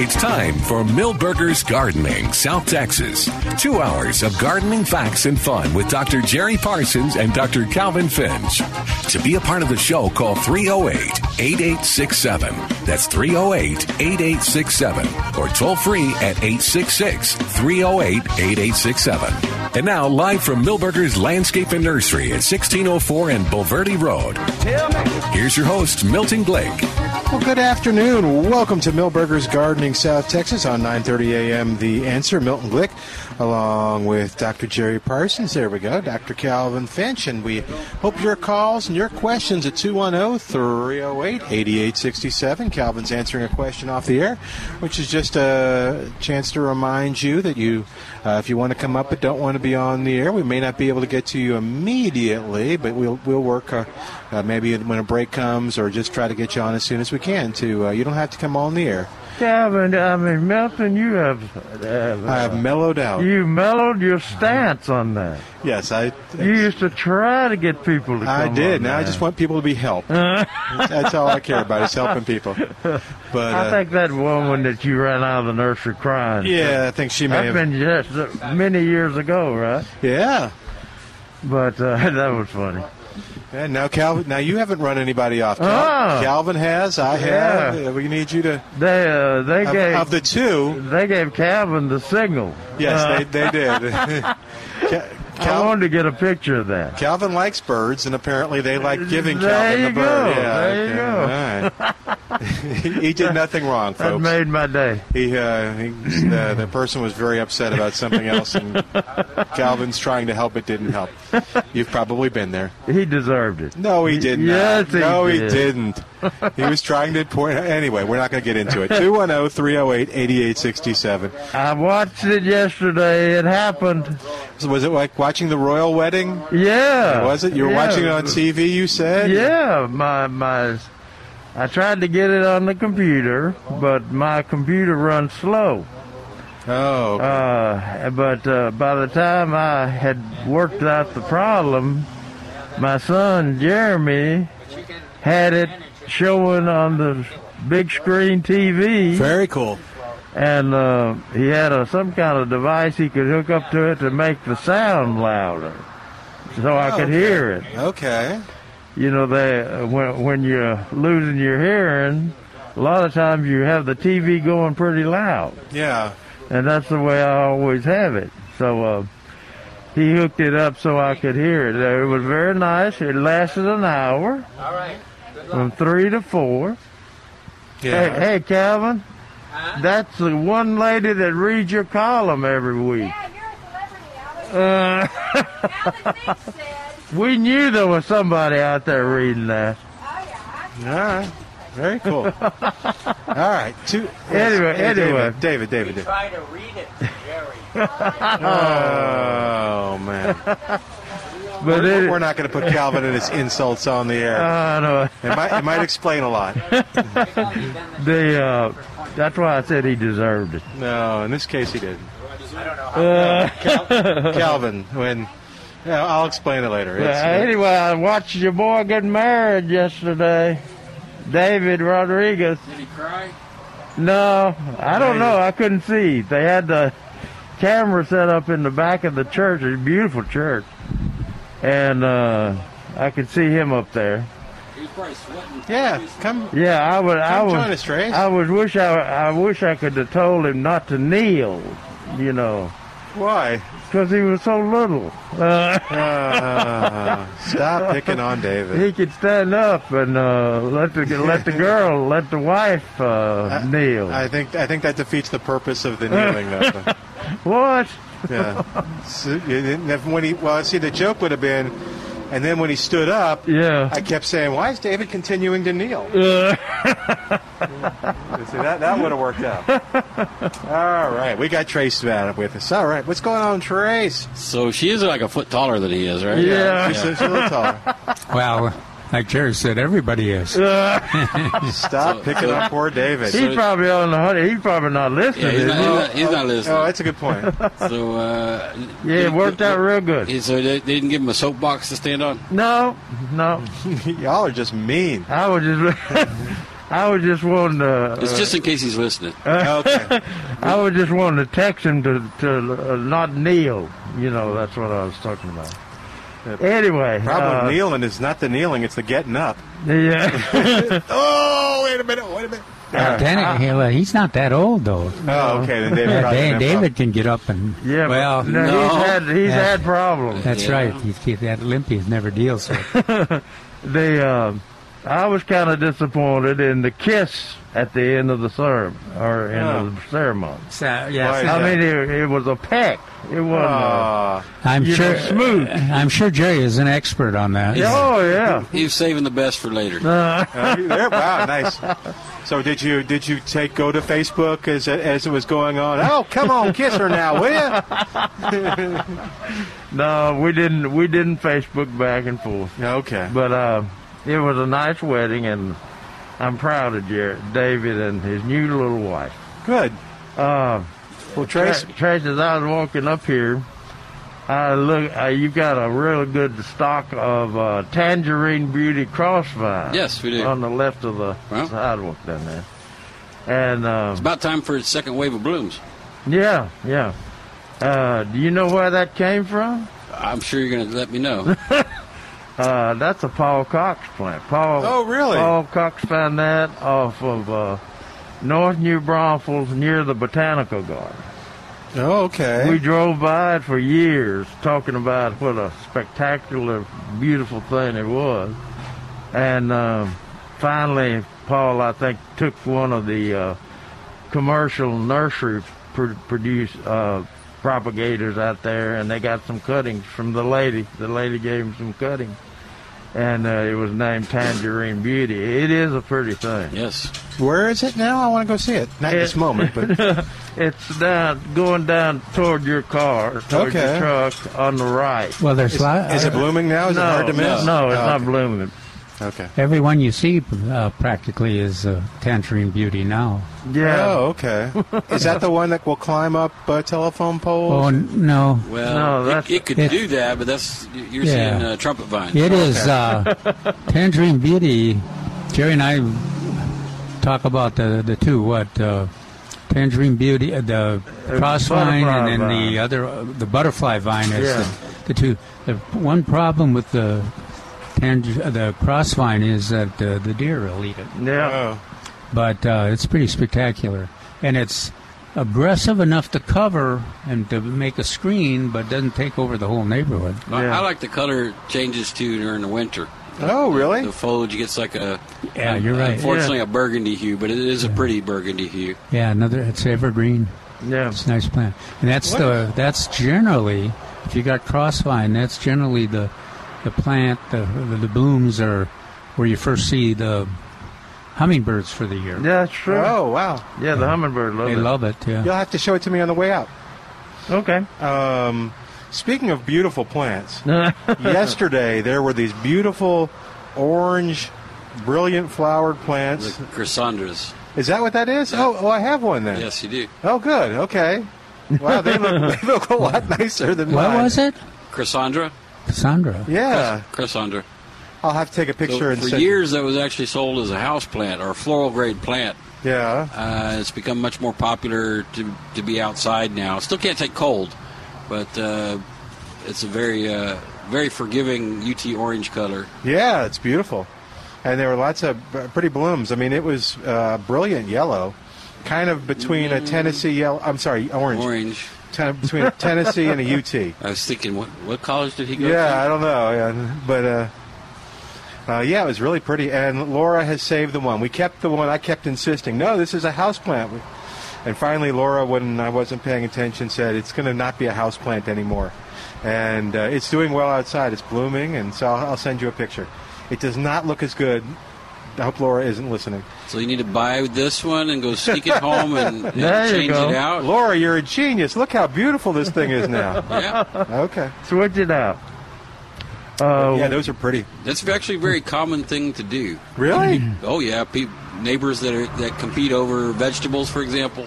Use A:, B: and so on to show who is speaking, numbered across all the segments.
A: It's time for Milberger's Gardening South Texas. Two hours of gardening facts and fun with Dr. Jerry Parsons and Dr. Calvin Finch. To be a part of the show, call 308-8867. That's 308-8867 or toll free at 866-308-8867. And now live from Milberger's Landscape and Nursery at 1604 and Bulverde Road. Here's your host, Milton Blake.
B: Well, good afternoon. Welcome to Milberger's Gardening South Texas on 9:30 a.m. The Answer, Milton Glick, along with Dr. Jerry Parsons. There we go, Dr. Calvin Finch, and we hope your calls and your questions at 210-308-8867. Calvin's answering a question off the air, which is just a chance to remind you that you, uh, if you want to come up but don't want to be on the air, we may not be able to get to you immediately, but we'll we'll work. Uh, uh, maybe when a break comes, or just try to get you on as soon as we can. To uh, you don't have to come on the air.
C: Calvin, I mean, Milton, you have, uh,
B: I have mellowed out.
C: you mellowed your stance on that.
B: yes, I.
C: You used to try to get people to come
B: I did. Now I just want people to be helped. That's all I care about is helping people. But
C: I
B: uh,
C: think that woman that you ran out of the nursery crying.
B: yeah, I think she may have.
C: been just many years ago, right?
B: Yeah.
C: But uh, that was funny.
B: And now Calvin, now you haven't run anybody off. Cal-
C: Ah.
B: Calvin has. I have.
C: Yeah.
B: Uh, We need you to.
C: They uh, they
B: Of,
C: gave
B: of the two,
C: they gave Calvin the signal.
B: yes,
C: Uh,
B: they, they did. Ca-
C: I wanted to get a picture of that.
B: Calvin likes birds, and apparently they like giving
C: There
B: Calvin
C: you
B: the bird.
C: go.
B: Yeah,
C: There you
B: okay.
C: go.
B: He, he did nothing wrong,
C: That
B: folks.
C: made my day.
B: He, uh, he the, the person was very upset about something else, and Calvin's trying to help. It didn't help. You've probably been there.
C: He deserved it.
B: No, he did not.
C: Yes, he
B: no, he
C: did.
B: didn't. He was trying to point. Anyway, we're not going to get into it. 210 308 8867.
C: I watched it yesterday. It happened.
B: Was it like watching the royal wedding?
C: Yeah.
B: Was it? You were
C: yeah.
B: watching it on TV, you said?
C: Yeah, my my. I tried to get it on the computer, but my computer runs slow.
B: Oh,
C: Uh, but uh, by the time I had worked out the problem, my son Jeremy had it showing on the big screen TV.
B: very cool.
C: and uh, he had a, some kind of device he could hook up to it to make the sound louder, so I could
B: okay.
C: hear it.
B: Okay.
C: You know, they uh, when when you're losing your hearing, a lot of times you have the TV going pretty loud,
B: Yeah.
C: and that's the way I always have it. So uh, he hooked it up so I could hear it. Uh, It was very nice. It lasted an hour, All right. from three to four.
B: Yeah.
C: Hey, hey, Calvin. That's the one lady that reads your column every week.
D: Yeah, you're a celebrity, Alex.
C: Uh,
D: Calvin Finch said,
C: we knew there was somebody out there reading that.
D: oh yeah,
B: All right. Very cool. All right. Two.
C: Anyway,
B: Hey,
C: anyway.
B: David, David, David. David.
E: Try to read it, Jerry.
B: Oh man.
C: But
B: We're,
C: it,
B: we're not going to put Calvin and his insults on the air.
C: I know.
B: It might, it might explain a lot.
C: The uh, that's why I said he deserved it.
B: No, in this case he didn't. I don't know.
C: How uh,
B: Calvin, when yeah, I'll explain it later. It's-
C: anyway, I watched your boy get married yesterday, David Rodriguez.
E: Did he cry?
C: No, I don't know. I couldn't see. They had the camera set up in the back of the church. It's a beautiful church, and uh, I could see him up there.
E: He was probably sweating.
B: yeah, come,
C: Yeah, I would. I
B: come
C: would.
B: join us, Trace.
C: I would wish I. I wish I could have told him not to kneel. You know,
B: Why?
C: Because he was so little. Uh,
B: Uh, stop picking on David.
C: he could stand up and uh, let the let the girl, let the wife uh, kneel.
B: I think I think that defeats the purpose of the kneeling. Though.
C: what?
B: yeah. So, you didn't- if- when he well, I see, the joke would have been, and then when he stood up,
C: Yeah.
B: I kept saying, "Why is David continuing to kneel?"
C: Uh,
B: See, that, that would have worked out. All right, we got Trace Vanna with us. All right, what's going on, Trace?
F: So she is like a foot taller than he is, right?
C: Yeah.
B: She's, she's a little taller.
G: Well,
F: like Jerry said, everybody is.
B: Stop picking on poor David.
C: He's probably on the honey. He's probably not listening.
E: Yeah, he's not,
C: he?
E: he's not, he's not listening.
B: Oh, that's a good point.
E: so, uh,
C: yeah, it worked out real good.
E: So they, they didn't give him a soapbox to stand on.
C: No, no.
B: Y'all are just mean.
C: I was just, I was just wanting to.
E: It's
C: uh,
E: just in case he's listening.
B: Okay.
C: I was just wanting to text him to to uh, not kneel. You know, that's what I was talking about. Anyway,
B: Problem
C: uh,
B: kneeling is not the kneeling; it's the getting up.
C: Yeah.
B: oh, wait a minute! Wait a minute.
F: Uh, Danica, yeah, well, he's not that old though.
B: Oh, okay. Then David.
F: Yeah,
B: probably
F: David can get up and
C: yeah.
F: well,
C: no,
E: no.
C: he's had he's
F: Yeah.
C: had problems.
F: that's
E: Yeah.
F: right. He's, he, that Olympians never deals with.
C: The uh, I was kind of disappointed in the kiss at the end of the ceremony or end
B: Oh.
C: of the ceremony.
F: So,
B: Why
F: yeah,
C: I
B: that?
C: mean, it, it was a peck. It wasn't. Uh,
F: I'm sure
C: know, smooth.
F: I'm sure Jerry is an expert on that.
C: oh yeah.
E: He was saving the best for later.
C: Uh,
B: Uh, there- wow, nice. So did you did you take go to Facebook as it- as it was going on? Oh, come on, kiss her now, will you?
C: no, we didn't. We didn't Facebook back and forth.
B: Okay.
C: But uh, it was a nice wedding, and I'm proud of Jared, David and his new little wife.
B: Good.
C: Uh,
B: Well, Trace,
C: Tra- Trace, as I was walking up here, I look. Uh, you've got a really good stock of uh, Tangerine Beauty crossvine.
E: Yes, we do.
C: On the left of the
E: Well.
C: sidewalk down there. And uh,
E: It's about time for its second wave of blooms.
C: yeah, yeah. Uh, do you know where that came from?
E: I'm sure you're going to let me know.
C: Uh, that's a Paul Cox plant. Paul.
B: Oh, really?
C: Paul Cox found that off of uh, North New Braunfels near the Botanical Garden.
B: oh, okay.
C: We drove by it for years, talking about what a spectacular, beautiful thing it was. And um, finally, Paul, I think, took one of the uh, commercial nursery pr- produce uh, propagators out there, and they got some cuttings from the lady. The lady gave him some cuttings, and uh, it was named Tangerine Beauty. It is a pretty thing.
E: yes.
B: Where is it now? I want to go see it. Not this moment, but
C: It's down, going down toward your car, toward
B: Okay.
C: your truck on the right.
F: Well, there's
B: is,
F: lot,
B: is it blooming now? Is
C: no,
B: it hard to miss?
C: No, no, it's
B: Oh,
C: not
B: okay.
C: blooming.
B: Okay.
F: everyone you see uh, practically is uh, Tangerine Beauty now.
C: Yeah.
B: Oh, okay. is that the one that will climb up uh, telephone poles?
F: Oh n- no,
E: Well,
C: No,
E: it, it could
F: it-
E: do that, but that's you're
F: Yeah.
E: seeing uh, trumpet vines.
F: it is uh, Tangerine Beauty. Jerry and I talk about the the two. What uh, Tangerine Beauty, uh, the cross vine, and then
C: vine.
F: the other, uh, the butterfly vine. Is
C: Yeah.
F: the, the two. The one problem with the tang- uh, the cross vine is that uh, the deer will eat it.
C: Yeah.
B: Oh.
F: but uh, it's pretty spectacular, and it's aggressive enough to cover and to make a screen, but doesn't take over the whole neighborhood.
E: I,
C: Yeah.
E: I like the color changes too during the winter.
B: Oh, really?
E: The foliage gets like a
F: Yeah, you're right.
E: Unfortunately, a burgundy hue, but it is a pretty burgundy hue.
F: Yeah, another it's evergreen.
C: Yeah.
F: It's a nice plant, and that's the that's generally if you got crossvine, that's generally the the plant the the blooms are where you first see the hummingbirds for the year.
C: Yeah, that's true.
B: Oh, wow.
C: Yeah, the hummingbird love
F: They
C: it.
F: love it. Yeah.
B: You'll have to show it to me on the way out.
C: Okay.
B: Um, speaking of beautiful plants, yesterday there were these beautiful orange, brilliant flowered plants.
E: The
B: plants.
E: Crossandras.
B: Is that what that is? Oh, oh, I have one then.
E: Yes, you do.
B: Oh, good. Okay. Wow, they look, they look a lot nicer than
F: What
B: mine.
F: was it?
E: Crossandra?
F: Crossandra.
B: Yeah,
E: Crossandra.
B: I'll have to take a picture
E: So
B: and
E: for
B: send.
E: years, that was actually sold as a house plant or a floral grade plant.
B: Yeah.
E: Uh, it's become much more popular to to be outside now. Still can't take cold, but uh, it's a very uh, very forgiving UT orange color.
B: Yeah, it's beautiful. And there were lots of uh, pretty blooms. I mean, it was uh, brilliant yellow, kind of between a Tennessee yellow. I'm sorry, orange.
E: Orange.
B: Ten- between a Tennessee and a UT.
E: I was thinking, what what college did he go
B: Yeah,
E: to?
B: Yeah, I don't know. Yeah, but uh, uh, yeah, it was really pretty. And Laura has saved the one. We kept the one. I kept insisting, no, this is a house plant. And finally, Laura, when I wasn't paying attention, said it's going to not be a house plant anymore. And uh, it's doing well outside. It's blooming, and so I'll, I'll send you a picture. It does not look as good. I hope Laura isn't listening.
E: So you need to buy this one and go sneak it home and, and change
C: go.
E: it out.
B: Laura, you're a genius. Look how beautiful this thing is now.
E: Yeah.
B: Okay.
C: Switch it out. Uh,
B: yeah, those are pretty.
E: That's actually a very common thing to do.
B: Really?
E: Oh yeah, pe- neighbors that are that compete over vegetables, for example.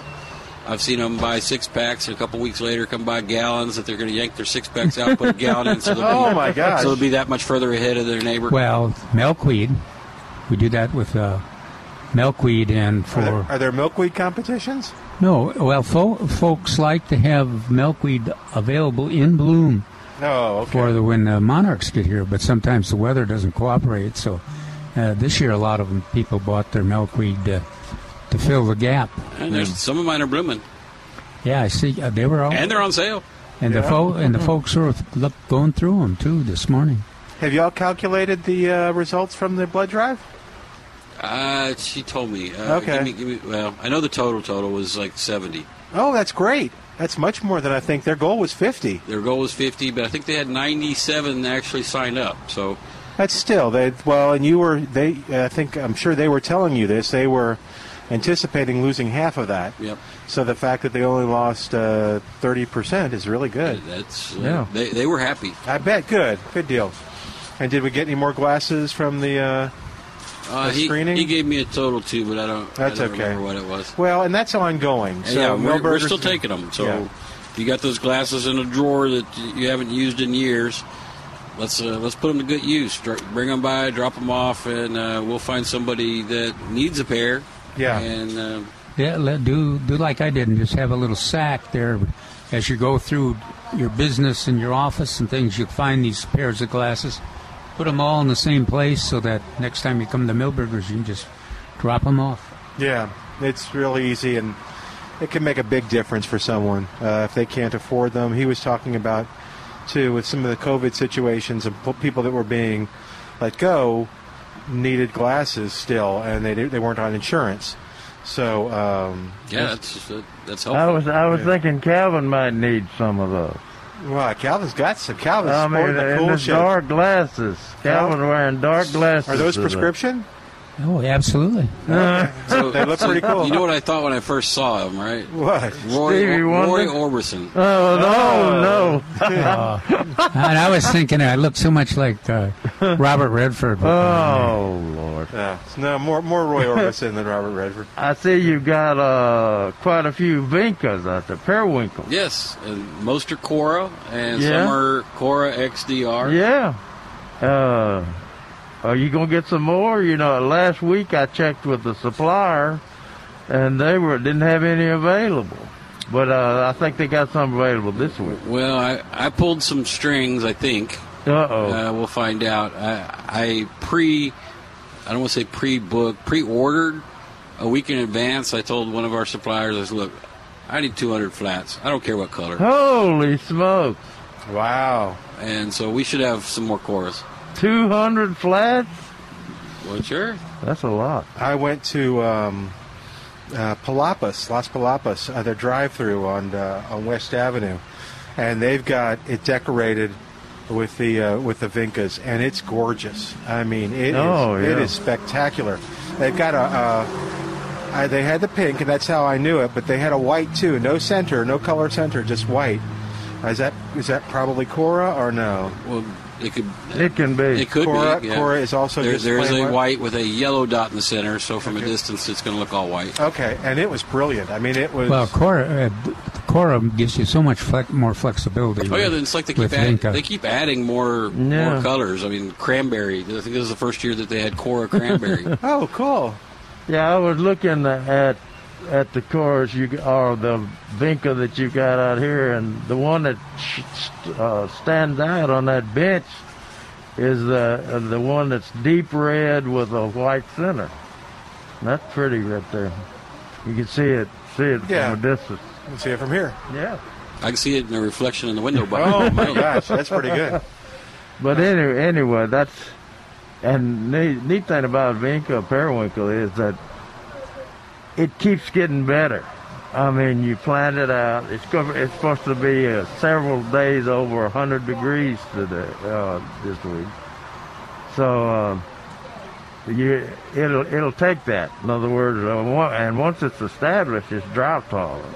E: I've seen them buy six packs, and a couple weeks later come buy gallons that they're going to yank their six packs out, put a gallon in, so they'll
B: Oh
E: be,
B: my gosh.
E: so they'll be that much further ahead of their neighbor.
F: Well, milkweed, we do that with uh, milkweed, and
B: Are
F: for
B: there, are there milkweed competitions?
F: no, well, fo- folks like to have milkweed available in bloom
B: No. Okay.
F: for the when the monarchs get here, but sometimes the weather doesn't cooperate. So uh, this year, a lot of them people bought their milkweed uh, to fill the gap.
E: and there's some of mine are blooming,
F: Yeah, I see. Uh, they were all,
E: and they're on sale.
F: and the fo- and the folks are look, going through them too this morning.
B: Have y'all calculated the uh, results from the blood drive?
E: Uh, she told me. Uh,
B: Okay.
E: Give me, give me, well, I know the total total was like 70.
B: Oh, that's great. That's much more than I think. Their goal was 50.
E: Their goal was 50, but I think they had 97 actually signed up. So
B: That's still they. Well, and you were they. I think I'm sure they were telling you this. They were anticipating losing half of that.
E: Yep.
B: So the fact that they only lost uh, thirty percent is really good.
E: that's uh,
C: Yeah.
E: they they were happy.
B: I bet. Good. Good deal. And did we get any more glasses from the? Uh,
E: Uh,
B: The
E: he,
B: screening?
E: he gave me a total too, but I don't.
B: That's
E: I don't
B: okay.
E: remember what it was.
B: well, and that's ongoing.
E: And
B: So
E: yeah, we're, we're
B: Milberger's-
E: still taking them. So
B: Yeah.
E: if you got those glasses in a drawer that you haven't used in years, let's uh, let's put them to good use. Dr- Bring them by, drop them off, and uh, we'll find somebody that needs a pair.
B: Yeah.
E: And uh,
F: Yeah, let, do do like I did and just have a little sack there as you go through your business and your office and things. You'll find these pairs of glasses. Put them all in the same place so that next time you come to Milberger's, you can just drop them off.
B: Yeah, it's really easy, and it can make a big difference for someone uh, if they can't afford them. He was talking about too with some of the COVID situations and people that were being let go needed glasses still, and they they weren't on insurance. So um,
E: yeah, that's that, that's
C: I was I was
B: Yeah.
C: thinking Calvin might need some of those.
B: Well, Calvin's got some. Calvin's
C: I mean,
B: sporting the cool
C: dark glasses. Calvin wearing dark glasses.
B: Are those
C: today.
B: Uh, prescription?
F: Oh, absolutely.
E: So-
B: They look
E: so
B: pretty cool.
E: You know what I thought when I first saw him, right?
B: What?
E: Roy,
C: Stevie
E: Roy Orbison.
C: Oh no, no!
F: and I was thinking I looked so much like uh, Robert Redford.
C: Oh Lord!
B: Yeah, no more more Roy Orbison than Robert Redford.
C: I see you've got uh, quite a few Vincas out there, periwinkles.
E: Yes, and most are Cora, and
C: Yeah.
E: some are Cora XDR.
C: Yeah. Uh, are you gonna get some more? You know, last week I checked with the supplier, and they were didn't have any available. But uh, I think they got some available this week.
E: Well, I, I pulled some strings, I think.
C: Uh oh.
E: Uh, we'll find out. I, I pre, I don't want to say pre-booked, pre-ordered a week in advance. I told one of our suppliers, I said, look, I need 200 flats. I don't care what color.
C: Holy smokes!
B: Wow.
E: And so we should have some more Coras.
C: Two hundred flats?
E: Well, sure.
C: That's a lot.
B: I went to um, uh, Palapas, Las Palapas, uh, their drive-through on uh, on West Avenue, and they've got it decorated with the uh, with the Vincas, and it's gorgeous. I mean, it is
C: Oh,
B: it
C: yeah.
B: is spectacular. They've got a. Uh, I, they had the pink, and that's how I knew it. But they had a white too. No center, no color center, just white. Is that is that probably Cora or no?
E: Well, it could.
C: It can be.
E: It could
B: Cora,
E: be. Yeah.
B: Cora is also
E: There,
B: just
E: there is
B: plain
E: a white with a yellow dot in the center, so from a distance it's going to look all white.
B: Okay, and it was brilliant. I mean, it was.
F: Well, Cora, uh, Cora gives you so much flex, more flexibility.
E: Oh yeah,
F: with-
E: then it's like they keep
F: with
E: add,
F: Vinca.
E: they keep adding more
C: Yeah.
E: more colors. I mean, cranberry. I think this is the first year that they had Cora cranberry.
B: oh, cool.
C: Yeah, I was looking at at the cars you or the Vinca that you got out here, and the one that sh- st- uh, stands out on that bench is the uh, the one that's deep red with a white center. That's pretty right there. You can see it see it
B: Yeah.
C: from a distance.
B: Let's see it from here.
C: Yeah.
E: I can see it in the reflection in the window.
B: Oh my gosh, that's pretty good.
C: But anyway, anyway, that's and neat, neat thing about Vinca periwinkle is that it keeps getting better. I mean, you plant it out. It's go, it's supposed to be uh, several days over 100 degrees today uh, this week. So uh, you it'll it'll take that. In other words, uh, and once it's established, it's drought tolerant,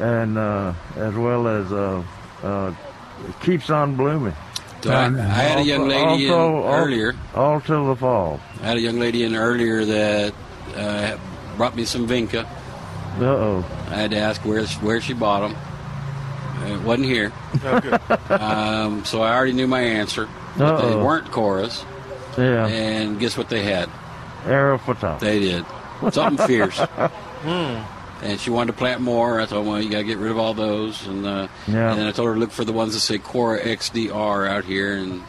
C: and uh, as well as uh, uh, it keeps on blooming.
E: So I, had a young lady
C: Also-
E: in
C: al-
E: earlier.
C: all till the fall.
E: I had a young lady in earlier that uh, brought me some Vinca.
C: Uh oh.
E: I had to ask where where she bought them. It wasn't here,
B: Oh, good.
E: um, so I already knew my answer. But they
C: Uh-oh.
E: weren't Cora's,
C: Yeah.
E: and guess what they had?
C: Aerophoton.
E: They did something fierce.
C: Hmm.
E: And she wanted to plant more. I told her, well, you got to get rid of all those. And, uh,
C: Yeah.
E: and then I told her to look for the ones that say Cora XDR out here and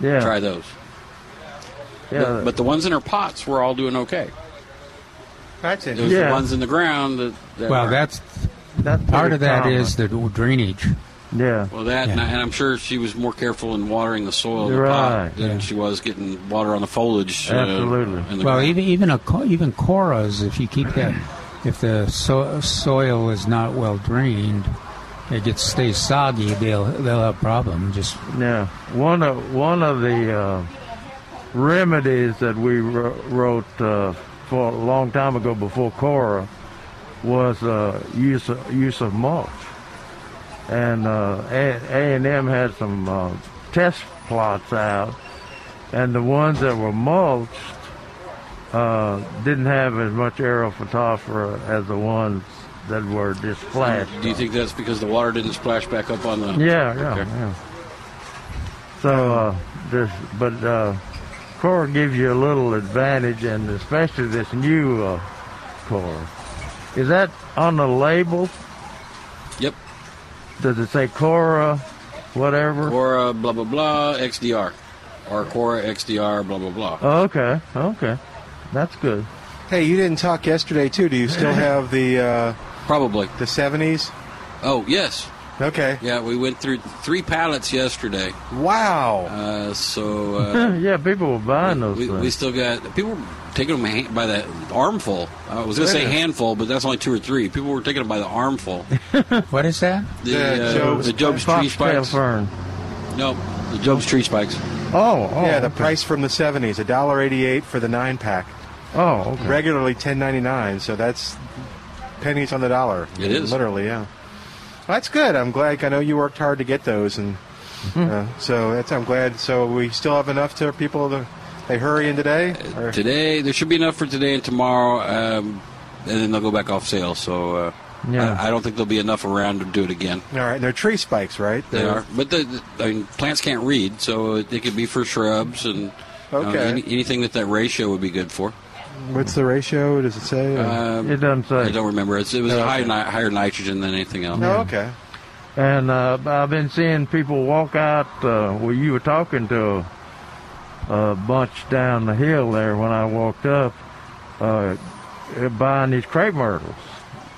C: Yeah.
E: try those.
C: Yeah.
E: But, but the ones in her pots were all doing okay.
B: That's
E: It was
B: interesting.
E: the ones in the ground that. that
F: Well,
E: weren't.
F: that's
C: That's
F: part of that
C: common.
F: is the drainage.
C: Yeah.
E: Well, that, and, I, and I'm sure she was more careful in watering the soil in the
C: Right,
E: pot than
F: yeah.
E: she was getting water on the foliage. uh,
C: Absolutely.
E: in the
F: Well,
E: ground.
F: even even a even coras, if you keep that, if the so, soil is not well drained, it gets stays soggy. They'll they'll have a problem. Just
C: Yeah, one of one of the uh, remedies that we wrote uh, for a long time ago before Cora was uh, use of, use of mulch, and uh, A and M had some uh, test plots out, and the ones that were mulched uh, didn't have as much aerial Phytophthora as the ones that were just splashed.
E: Do you think that's because the water didn't splash back up on the?
C: Yeah, yeah,
E: Okay.
C: yeah. So, uh, this, but uh, Cora gives you a little advantage, and especially this new uh, Cora. Is that on the label?
E: Yep.
C: Does it say Cora, whatever?
E: Cora blah blah blah XDR, or Cora XDR blah blah blah.
C: Oh, okay, okay, that's good.
B: Hey, you didn't talk yesterday too. Do you still have the uh,
E: Probably.
B: the seventies?
E: Oh yes.
B: Okay.
E: Yeah, we went through three pallets yesterday.
B: Wow.
E: Uh, so uh,
C: yeah, people were buying those
E: we,
C: things.
E: we still got people were taking them by the armful. I was going to say handful, but that's only two or three. People were taking them by the armful.
F: what is that?
E: The,
B: Yeah,
E: uh,
B: Jobe's-
E: the Jobe's tree spikes.
C: fern.
E: No, the Jobe's tree spikes.
C: Oh, oh,
B: yeah, the
C: okay.
B: price from the seventies, a dollar eighty-eight for the nine pack.
C: Oh, okay.
B: Regularly ten ninety-nine, so that's pennies on the dollar.
E: It is.
B: literally, yeah. Well, that's good. I'm glad. I know you worked hard to get those, and
E: Mm-hmm.
B: uh, so that's. I'm glad. So we still have enough to people to they hurry in today. Or-
E: Today, there should be enough for today and tomorrow, um, and then they'll go back off sale. So uh,
C: Yeah.
E: I, I don't think there'll be enough around to do it again.
B: All right, and they're tree spikes, right?
E: They
B: They're-
E: but the, the I mean, plants can't read, so they could be for shrubs and you know, any, anything that that ratio would be good for.
B: What's the ratio? Does it say?
E: Um,
C: It doesn't say.
E: I don't remember. It's, it was
B: Oh,
E: high, ni- higher nitrogen than anything else.
B: no, okay.
C: And uh, I've been seeing people walk out. Uh, well, you were talking to a, a bunch down the hill there when I walked up, uh, buying these crepe myrtles,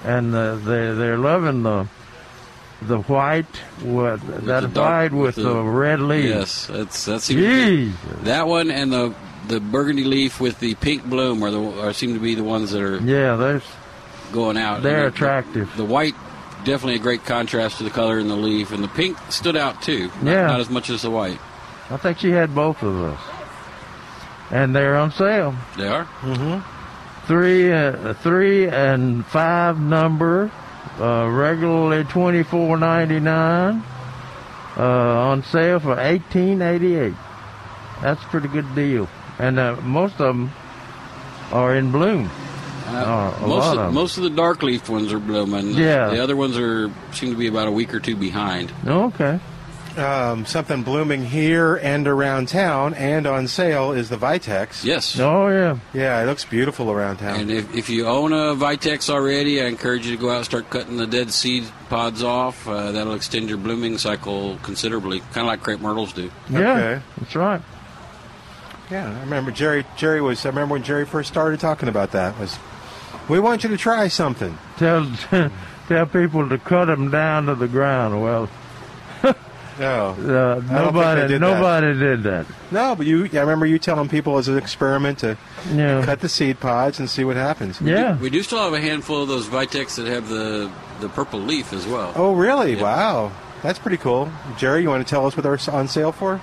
C: and uh, they they're loving the the white what that
E: the dark-
C: white with
E: with
C: the,
E: the-
C: red leaves.
E: Yes, that's that seems to be-
C: Jeez.
E: that one and the the burgundy leaf with the pink bloom are the are, seem to be the ones that are
C: Yeah, there's
E: going out.
C: they're
E: And the-
C: attractive.
E: The white definitely a great contrast to the color in the leaf, and the pink stood out too. Not,
C: Yeah.
E: not as much as the white.
C: I think she had both of those, and they're on sale.
E: They are.
C: three, uh, three and five number, uh, regularly twenty four ninety nine, uh, on sale for eighteen eighty eight. That's a pretty good deal, and uh, most of them are in bloom.
E: Uh,
C: Oh,
E: most
C: lot
E: of,
C: of 'em.
E: most of the dark leaf ones are blooming.
C: Yeah.
E: The other ones are seem to be about a week or two behind.
C: Okay.
B: Um, something blooming here and around town and on sale is the Vitex.
E: Yes.
C: Oh yeah.
B: Yeah, it looks beautiful around town.
E: And if, if you own a Vitex already, I encourage you to go out and start cutting the dead seed pods off. Uh, that'll extend your blooming cycle considerably, kind of like crepe myrtles do.
C: Yeah.
B: Okay.
C: That's right.
B: Yeah, I remember Jerry. Jerry was. I remember when Jerry first started talking about that. Was we want you to try something?
C: Tell tell people to cut them down to the ground. Well,
B: No,
C: uh, nobody
B: they did that.
C: nobody did that.
B: no, but you. I remember you telling people as an experiment to
C: Yeah.
B: cut the seed pods and see what happens.
C: Yeah.
E: We do still have a handful of those Vitex that have the, the purple leaf as well.
B: Oh, really?
E: Yeah.
B: Wow, that's pretty cool. Jerry, you want to tell us what they're on sale for?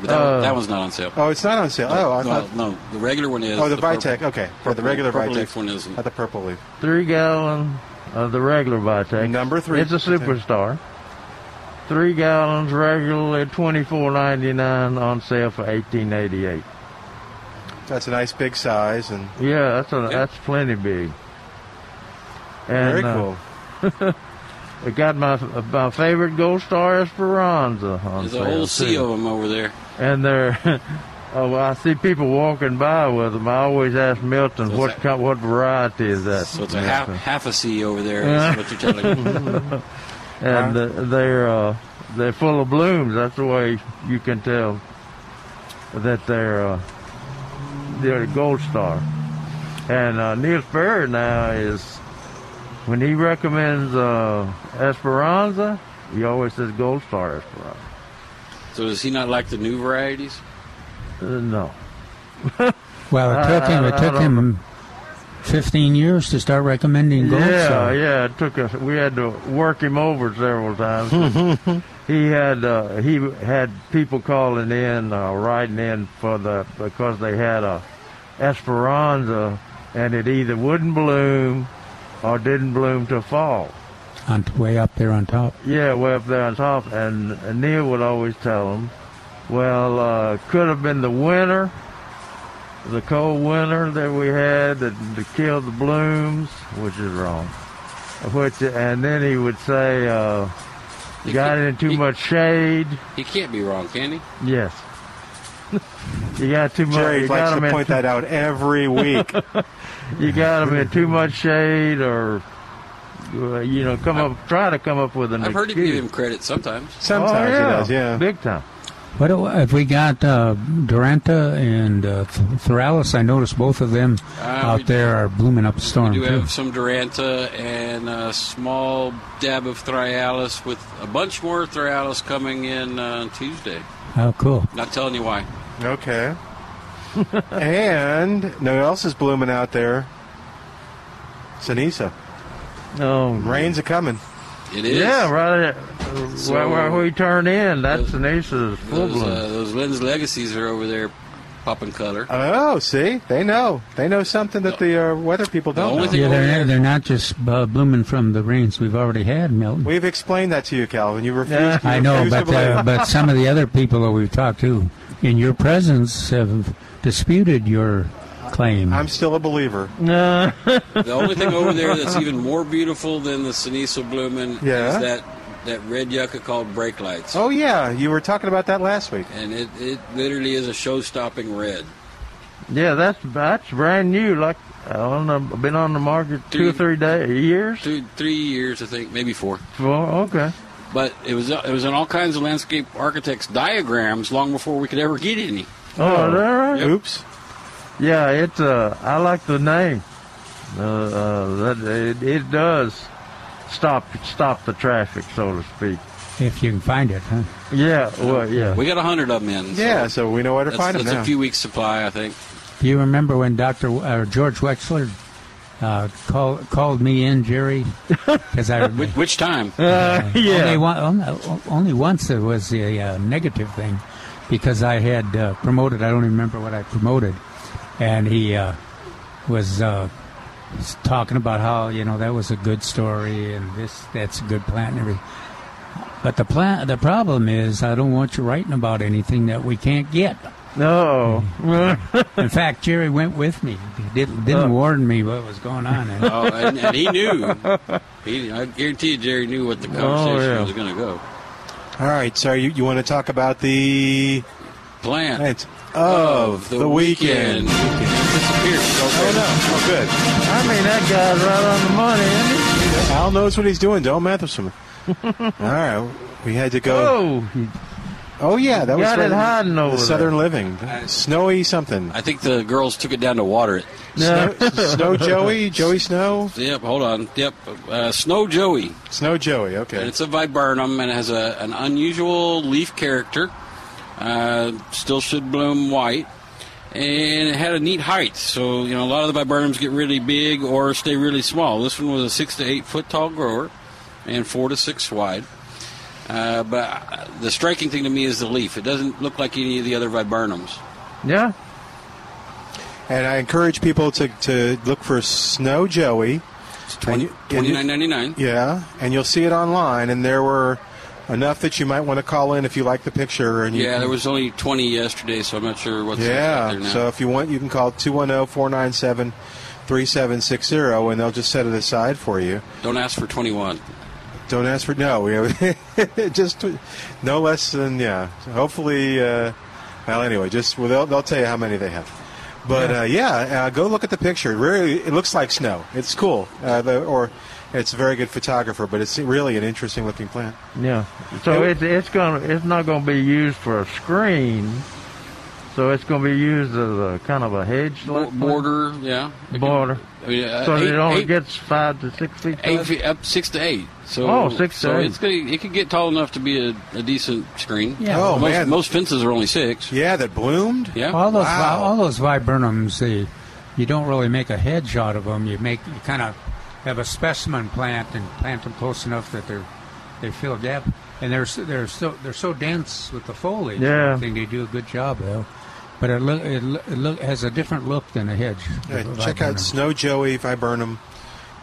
E: But that,
C: Uh,
E: that one's not on sale.
B: Oh, it's not on sale. Oh, I
E: Well,
B: thought.
E: no, the regular one is.
B: Oh, the,
E: purple-
B: Vitex. Okay, for the regular
E: purple
B: Vitex.
E: leaf one isn't.
B: The purple leaf.
C: Three gallon of the regular Vitex.
B: Number three.
C: It's a superstar. three gallons regularly twenty four ninety nine on sale for eighteen eighty eight.
B: That's a nice big size and
C: Yeah, that's a, that's plenty big. And,
B: very
C: uh, I got my my favorite Gold Star Esperanza on
E: There's
C: sale.
E: a whole sea
C: too.
E: of them over there.
C: and they're oh well, I see people walking by with them. I always ask Milton
E: So
C: what kind, what variety is that.
E: So it's a half half a sea over there. Is what you're telling me.
C: and uh, they're uh, they're full of blooms. That's the way you can tell that they're uh, they're a gold star. And uh, Neil Sperry now is when he recommends uh, Esperanza, he always says gold star Esperanza.
E: So does he not like the new varieties?
C: Uh, no.
F: Well, it took him. It
C: I- I
F: took
C: don't-
F: him 15 years to start recommending gold
C: yeah,
F: star.
C: yeah. It took us. We had to work him over several times. he had uh, he had people calling in, uh, writing in for the because they had a Esperanza, and it either wouldn't bloom or didn't bloom till fall.
F: On way up there on top.
C: Yeah, way up there on top. And, and Neil would always tell them, well, uh, could have been the winter, the cold winter that we had that, that killed the blooms, which is wrong. Which, and then he would say, uh,
E: He
C: got
E: can't-
C: in too
E: he-
C: much shade.
E: He can't be wrong, can he?
C: Yes. You got too much.
B: Jerry
C: you
B: likes
C: got
B: to
C: 'em in
B: point that out every week.
C: you got them in too much shade, or uh, you know, come up, try to come up with an
E: I've heard
C: you
E: give him credit sometimes.
B: Sometimes
C: oh, yeah.
B: he does, yeah.
C: big time.
F: But if we got? Uh, Duranta and uh, Th- I noticed both of them
E: Uh,
F: out
E: we-
F: there are blooming up a storm.
E: We do
F: too.
E: have some Duranta and a small dab of Thryallis with a bunch more Thryallis coming in uh, on Tuesday.
F: Oh, cool.
E: Not telling you why.
B: Okay. and no what else is blooming out there? Cenizo.
C: Oh,
B: Rains are coming.
E: It is.
C: Yeah, right. At,
E: So-
C: where, where we turn in, that's
E: Those-
C: an full
E: Those,
C: bloom.
E: uh, those Lynn's Legacies are over there popping color.
B: Oh, see, they know. They know something that the uh, weather people don't
E: only
B: know.
F: Yeah, they're they're not just uh, blooming from the rains we've already had, Milton.
B: We've explained that to you, Calvin. You refuse.
C: Yeah.
B: you
F: I know,
B: refuse to
F: but uh, but some of the other people that we've talked to, in your presence, have disputed your claim.
B: I'm still a believer.
C: No.
E: The only thing over there that's even more beautiful than the Cenizo blooming
B: Yeah?
E: is that, that red yucca called brake lights.
B: Oh yeah, you were talking about that last week.
E: And it, it literally is a show-stopping red.
C: yeah, that's that's brand new. Like I don't know, been on the market two or three days, years.
E: Two, three years, I think, maybe four.
C: Four, okay.
E: But it was it was in all kinds of landscape architects' diagrams long before we could ever get any.
C: Oh, is that right?
E: Yep.
B: Oops.
C: Yeah, it's uh, I like the name. Uh, uh, that it, it does stop stop the traffic, so to speak.
F: if you can find it, huh?
C: Yeah, well, yeah.
E: We got a hundred of them in. so
B: Yeah, so we know where to
E: that's,
B: find them
E: that's
B: now.
E: a few weeks supply, I think.
F: Do you remember when Doctor uh, George Wexler uh, called called me in, Jerry? Because I
E: Which, which time?
C: Uh,
F: only,
C: yeah.
F: one, only, only once it was a uh, negative thing because I had uh, promoted. I don't even remember what I promoted, and he uh, was uh, s- talking about how you know that was a good story and this that's a good plant and everything. But the plant, the problem is, I don't want you writing about anything that we can't get.
C: No.
F: In fact, Jerry went with me. He didn't, didn't
C: Oh.
F: warn me what was going on. And
E: Oh, and, and he knew. He, I guarantee you, Jerry knew what the oh, conversation
C: yeah.
E: was going to go.
B: All right, so you, you want to talk about the
E: Plant
B: night of the, weekend?
E: disappeared.
B: Oh no! Oh, good.
C: I mean, that guy's right on the money, isn't he?
B: Al knows what he's doing. Don't mess with him. All right, we had to go.
C: Oh,
B: Oh yeah, that was
C: got it
B: from
C: hiding over
B: the
C: there.
B: Southern Living, snowy something.
E: I think the girls took it down to water it.
B: Snow, Snow Joey, Joey Snow,
E: Yep, hold on. Yep, uh, Snow Joey.
B: Snow Joey.
E: And
B: Okay.
E: it's a viburnum and it has a, an unusual leaf character. Uh, still should bloom white. And it had a neat height. So, you know, a lot of the viburnums get really big or stay really small. This one was a six to eight foot tall grower and four to six wide. Uh, but uh, the striking thing to me is the leaf. It doesn't look like any of the other viburnums.
C: yeah.
B: And I encourage people to, to look for Snow Joey.
E: It's
B: And you- and you-
E: twenty nine ninety nine.
B: Yeah, and you'll see it online. And there were enough that you might want to call in if you like the picture. And you
E: Yeah, there was only 20 yesterday, so I'm not sure what's out
B: Yeah.
E: there now.
B: So if you want, you can call 210 497 3760 and they'll just set it aside for you.
E: Don't ask for 21.
B: Don't ask for no. We just no less than yeah. Hopefully, uh, well, anyway, just well, they'll they'll tell you how many they have. But yeah, uh, yeah uh, go look at the picture. It really, it looks like snow. It's cool. Uh, the, or it's a very good photographer, but it's really an interesting looking plant.
C: Yeah. So
B: It-
C: it's it's gonna it's not gonna be used for a screen. So it's gonna be used as a kind of a hedge
E: Bo-
C: like
E: border, yeah. It could-
C: border.
E: I mean, uh,
C: So
E: eight,
C: it only
E: eight-
C: gets five to six feet.
E: eight feet, up six to eight. So
C: Oh, six to
E: so
C: eight.
E: It's gonna, it could get tall enough to be a, a decent screen.
F: Yeah.
B: Oh,
E: most,
B: man.
E: most fences are only six.
B: Yeah, that bloomed.
E: Yeah.
F: All those
B: Wow.
F: all those viburnums, they, you don't really make a hedge out of them. You make you kind of have a specimen plant and plant them close enough that they're they fill a gap, and they're they're so they're so dense with the foliage.
C: Yeah.
F: I think they do a good job though. But it look it, look- it look has a different look than a hedge.
B: Yeah, check out. Snow Joey Viburnum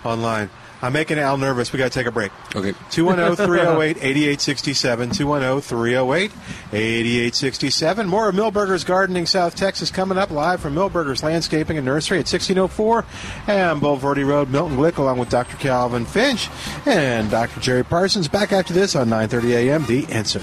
B: online. I'm making Al nervous. We got to take a break.
E: Okay.
B: 210 308 8867. 210 308 8867. More of Milberger's Gardening South Texas coming up live from Milberger's Landscaping and Nursery at 1604 and Bulverde Road, Milton Glick, along with Dr. Calvin Finch and Dr. Jerry Parsons. Back after this on 930 a.m. The Answer.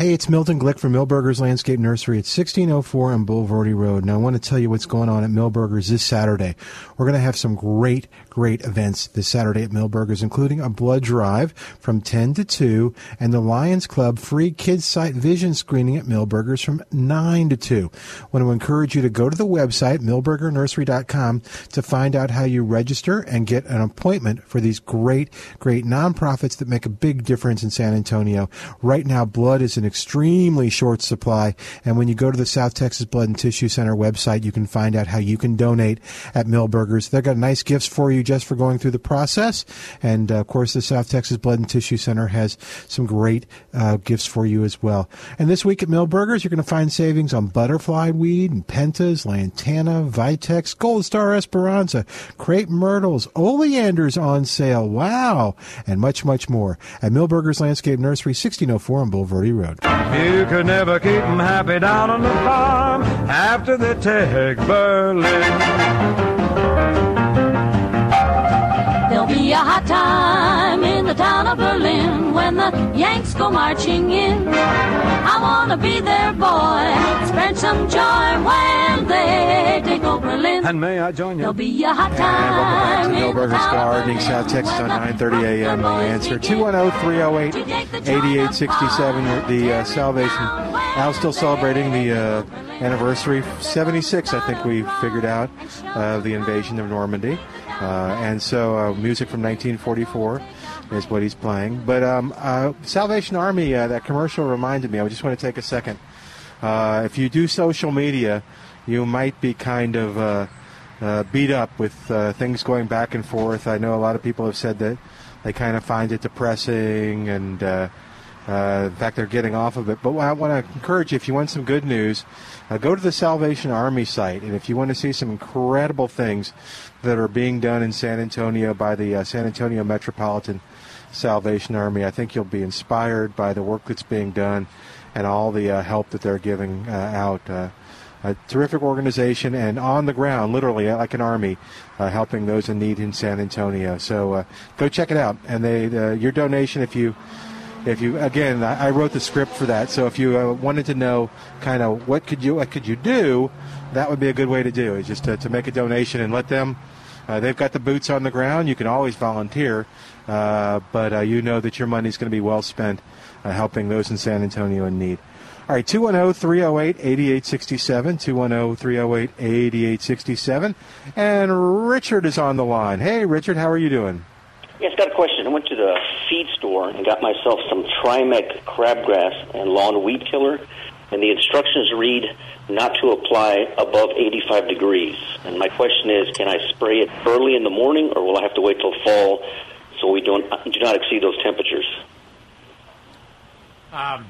B: Hey, it's Milton Glick from Milberger's Landscape Nursery at 1604 on Bulverde Road. Now, I want to tell you what's going on at Milberger's this Saturday. We're going to have some great, great events this Saturday at Milberger's, including a blood drive from 10 to 2 and the Lions Club free kids sight vision screening at Milberger's from 9 to 2. I want to encourage you to go to the website, millburgernursery.com, to find out how you register and get an appointment for these great, great nonprofits that make a big difference in San Antonio. Right now, blood is in extremely short supply, and when you go to the South Texas Blood and Tissue Center website, you can find out how you can donate at Milberger's. They've got nice gifts for you just for going through the process, and uh, of course, the South Texas Blood and Tissue Center has some great uh, gifts for you as well. And this week at Milberger's, you're going to find savings on butterfly weed and pentas, lantana, vitex, gold star esperanza, crepe myrtles, oleanders on sale. Wow! And much, much more at Milberger's Landscape Nursery, 1604 on Bulverde Road.
G: You could never keep 'em happy down on the farm after they take Berlin.
H: There'll be a hot time in the town of Berlin when the Yanks go marching in. I wanna be their boy, spread some joy when they take over Berlin.
G: And may I join you?
H: There'll be a hot time.
B: And welcome back to
H: in the
B: Milberger's
H: town of
B: Gardening,
H: Berlin
B: South Texas on
H: when the
B: 9:30 a.m. The answer 210-308-8867. The uh, Salvation. Al's still celebrating the uh, anniversary, 76. I think we figured out of the invasion of Normandy, uh, and so uh, music from 1944 is what he's playing. But um, uh, Salvation Army, uh, that commercial reminded me. I just want to take a second. Uh, if you do social media, you might be kind of beat up with things going back and forth. I know a lot of people have said that they kind of find it depressing, and uh, in fact, they're getting off of it. But I want to encourage you if you want some good news, uh, go to the Salvation Army site, and if you want to see some incredible things that are being done in San Antonio by the uh, San Antonio Metropolitan Salvation Army, I think you'll be inspired by the work that's being done and all the uh, help that they're giving uh, out. Uh, a terrific organization and on the ground, literally like an army, helping those in need in San Antonio. So go check it out. And they, your donation, if you, if you, again, I, wrote the script for that. So if you uh, wanted to know kind of what could you, what could you do, that would be a good way to do it. Just to, to make a donation and let them. Uh, they've got the boots on the ground. You can always volunteer, uh, but uh, you know that your money is going to be well spent uh, helping those in San Antonio in need. All right, 210 308 8867. 210 308 8867. And Richard is on the line. Hey, Richard, how are you doing?
I: Yes, got a question. I went to the feed store and got myself some Trimec crabgrass and lawn weed killer, and the instructions read not to apply above 85 degrees. And my question is, can I spray it early in the morning, or will I have to wait till fall so we don't do not exceed those temperatures?
F: Um,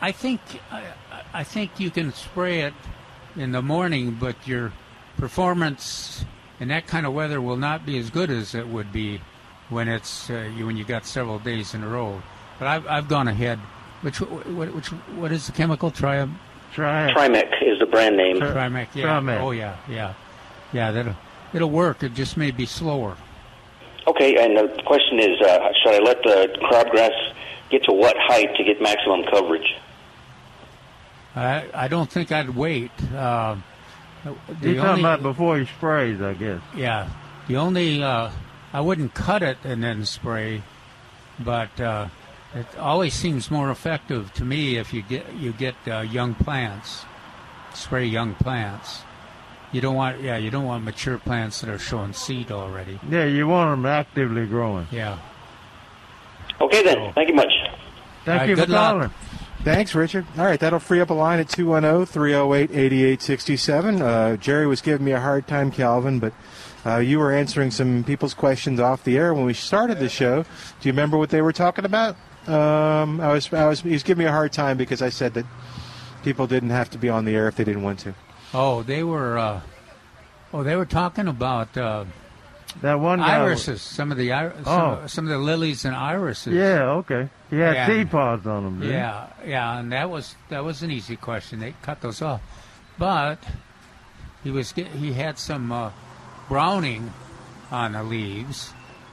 F: I think I, I think you can spray it in the morning, but your performance in that kind of weather will not be as good as it would be when it's uh, you when you got several days in a row. But I've I've gone ahead. Which what which what is the chemical? Tri
C: Try it.
I: Trimec is the brand name.
F: Trimec. Yeah.
C: Trimec.
F: Oh yeah, yeah, yeah. That'll it'll work. It just may be slower.
I: Okay, and the question is, uh, should I let the crabgrass get to what height to get maximum coverage?
F: I I don't think I'd wait. Uh,
C: You're talking about before he sprays, I guess.
F: Yeah, the only uh, I wouldn't cut it and then spray, but uh, it always seems more effective to me if you get you get uh, young plants, spray young plants. You don't want yeah you don't want mature plants that are showing seed already.
C: Yeah, you want them actively growing.
F: Yeah.
I: Okay, then. Thank you much.
C: Thank
F: All right,
C: you for
F: luck.
C: calling.
B: Thanks, Richard. All right, that'll free up a line at 210 308 8867. Uh, Jerry was giving me a hard time, Calvin, but uh, you were answering some people's questions off the air when we started the show. Do you remember what they were talking about? Um, I was, I was, he was giving me a hard time because I said that people didn't have to be on the air if they didn't want to.
F: Oh, they were. Uh, oh, they were talking about uh,
C: That one guy.
F: irises. Some of the ir-
C: Oh.
F: some, some of the lilies and irises.
C: Yeah, okay. He had
F: Yeah.
C: seed pods on them. didn't he?
F: Yeah, yeah, and that was that was an easy question. They cut those off, but he was he had some uh, browning on the leaves.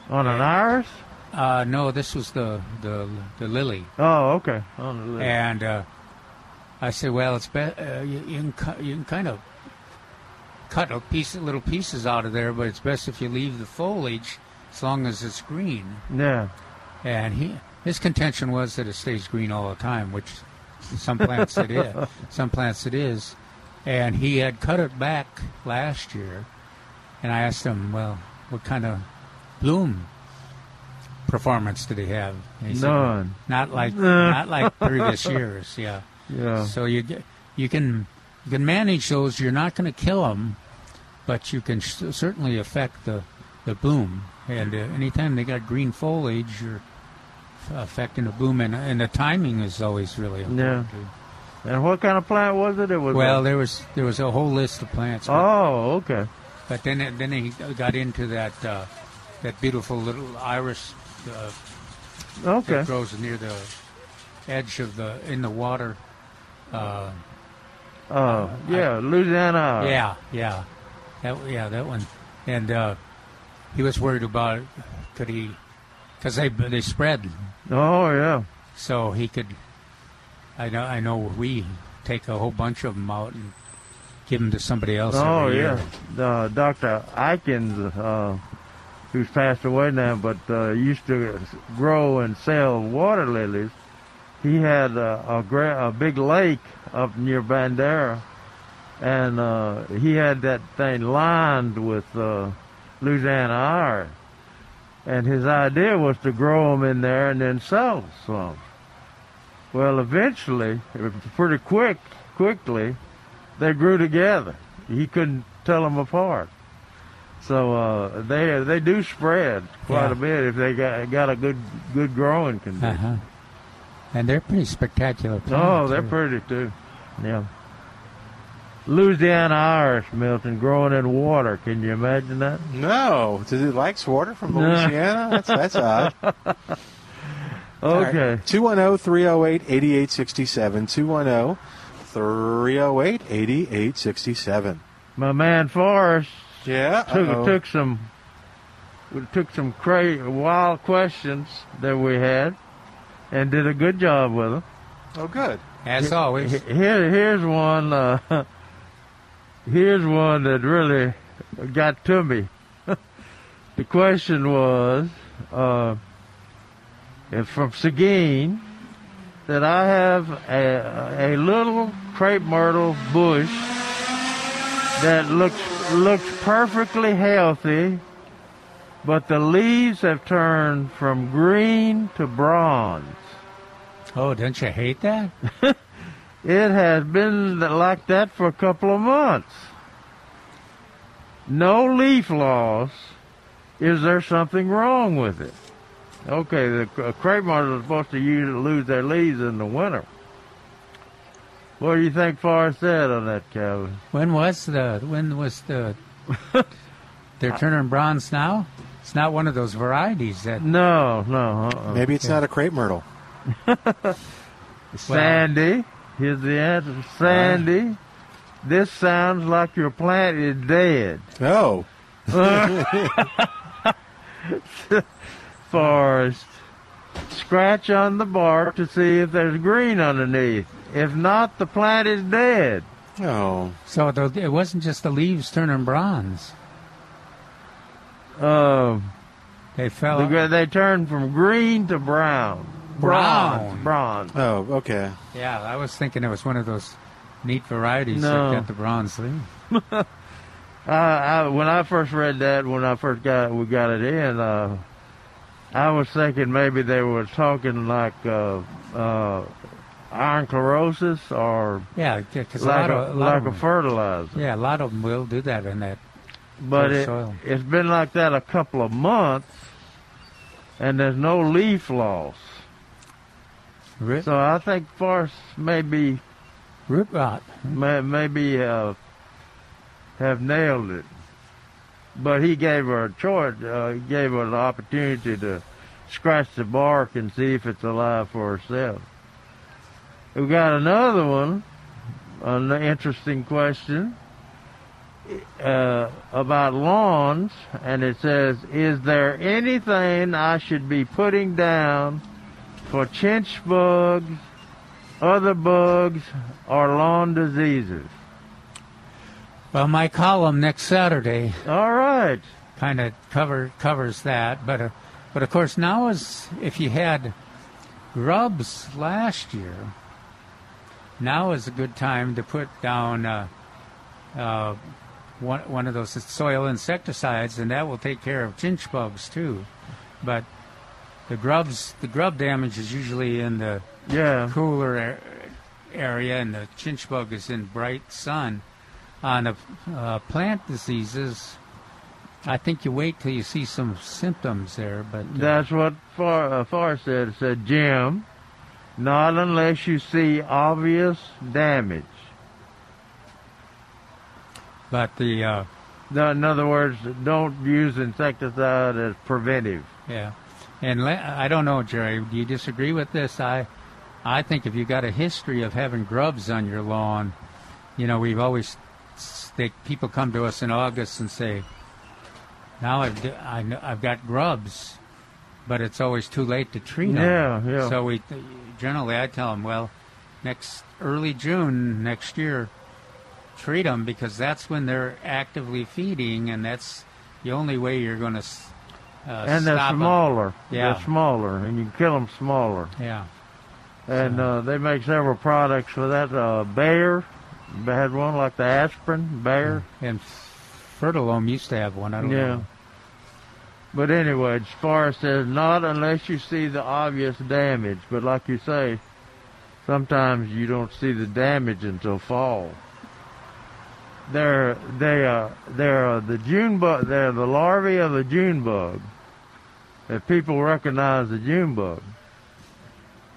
C: On an iris?
F: Uh, no, this was the the the lily,
C: Oh, okay. On the list.
F: and uh, I said, well, it's be- uh, you, you can cut, you can kind of cut a piece little pieces out of there, but it's best if you leave the foliage as long as it's green.
C: Yeah.
F: And he his contention was that it stays green all the time, which some plants it is. Some plants it is. And he had cut it back last year. And I asked him, well, what kind of bloom performance did he have? And he said,
C: None.
F: not like not like previous years. Yeah.
C: Yeah.
F: So you you can you can manage those. You're not going to kill them, but you can sh- certainly affect the the bloom. And uh, anytime they got green foliage, you're affecting the bloom, and, and the timing is always really important.
C: Yeah. And what kind of plant was it? It was.
F: Well, there was there was a whole list of plants.
C: Oh, okay.
F: But then it- then he got into that uh, that beautiful little iris uh,
C: Okay.
F: that grows near the edge of the in the water. Uh,
C: Uh, yeah, Louisiana.
F: Yeah, yeah, that yeah that one, and uh, he was worried about could he, because they they spread,
C: Oh, yeah.
F: so he could. I know I know we take a whole bunch of them out and give them to somebody else.
C: Oh, yeah. Uh, Dr. Aikens, uh, who's passed away now, but uh, used to grow and sell water lilies. He had uh, a, gra- a big lake up near Bandera, and uh, he had that thing lined with uh, Louisiana iris. And his idea was to grow them in there and then sell some. Well, eventually, pretty quick, quickly, they grew together. He couldn't tell them apart. So uh, they they do spread quite
F: Yeah.
C: a bit if they got got a good good growing condition.
F: Uh-huh. And they're pretty spectacular.
C: Oh, they're
F: too.
C: pretty too. Yeah. Louisiana iris, Milton, growing in water. Can you imagine that?
B: No, does it likes water from Louisiana? that's that's odd.
C: Okay.
B: 210 308 8867. 210 308 8867.
C: My man Forrest
B: Yeah.
C: took
B: uh-oh.
C: took some took some cra- wild questions that we had and did a good job with them.
B: Oh, good.
F: As always.
C: Here, here's one. Uh, here's one that really got to me. the question was, uh, from Seguin, that I have a, a little crepe myrtle bush that looks looks perfectly healthy, but the leaves have turned from green to bronze.
F: Oh, don't you hate that?
C: It has been like that for a couple of months. No leaf loss. Is there something wrong with it? Okay, the cr- crepe myrtles are supposed to use, lose their leaves in the winter. What do you think Forrest said on that, Calvin?
F: When was the when was the they're turning bronze now? It's not one of those varieties that.
C: No, no. Uh-uh.
B: Maybe it's not a crepe myrtle.
C: Sandy. Here's the answer. Sandy. This sounds like your plant is dead.
B: Oh.
C: Forrest. Scratch on the bark to see if there's green underneath. If not, the plant is dead.
B: Oh.
F: So the, it wasn't just the leaves turning bronze.
C: Um,
F: They fell.
C: the they turn from green to brown.
F: Brown.
C: Bronze.
B: Oh, okay.
F: yeah, I was thinking it was one of those neat varieties
C: No.
F: that got the bronze leaf.
C: I, I, when I first read that, when I first got we got it in, uh, I was thinking maybe they were talking like uh, uh, iron chlorosis or
F: Yeah, because a
C: like
F: lot
C: a,
F: of, a lot
C: like
F: of
C: a fertilizer.
F: yeah, a lot of them will do that in that.
C: but it,
F: soil.
C: it's been like that a couple of months, and there's no leaf loss.
F: Root,
C: So I think forests maybe
F: root rot.
C: may, maybe uh, have nailed it. But he gave her a choice. Uh, gave her the opportunity to scratch the bark and see if it's alive for herself. We've got another one, an interesting question uh, about lawns, and it says, "Is there anything I should be putting down for chinch bugs, other bugs, or lawn diseases?"
F: Well, my column next Saturday
C: All right.
F: kind of cover covers that, but uh, but of course now is if you had grubs last year, now is a good time to put down uh, uh, one one of those soil insecticides, and that will take care of chinch bugs too. But the grubs, the grub damage is usually in the
C: Yeah.
F: cooler area, and the chinch bug is in bright sun. On the uh, plant diseases, I think you wait till you see some symptoms there. But uh,
C: That's what Far, uh, Far said. It said, Jim, not unless you see obvious damage.
F: but the uh,
C: No, In other words, don't use insecticide as preventive.
F: yeah, and le- I don't know, Jerry. Do you disagree with this? I I think if you got a history of having grubs on your lawn, you know we've always they, people come to us in August and say, now I've I know, I've got grubs, but it's always too late to treat them.
C: Yeah, yeah.
F: So we generally I tell them, well, next early June next year, treat them because that's when they're actively feeding, and that's the only way you're going to uh,
C: and they're smaller.
F: Yeah.
C: They're smaller, and you can kill them smaller.
F: Yeah.
C: And uh, they make several products for that. Uh, Bayer they had one like the aspirin, Bayer.
F: And Fertilome used to have one. I don't
C: Yeah.
F: know.
C: But anyway, as far as says, not unless you see the obvious damage. But like you say, sometimes you don't see the damage until fall. They're they are they're uh, the June bug. They're the larvae of the June bug. If people recognize the June bug.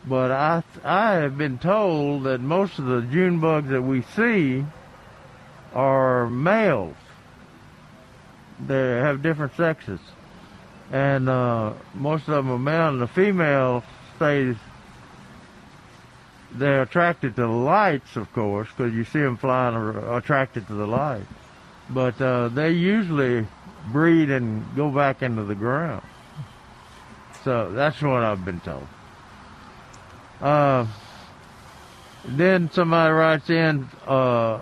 C: But I I have been told that most of the June bugs that we see are males. They have different sexes and uh, most of them are male, and the female stays. They're attracted to the lights, of course, because you see them flying, are attracted to the light. But uh, they usually breed and go back into the ground. So that's what I've been told. Uh, then somebody writes in, uh,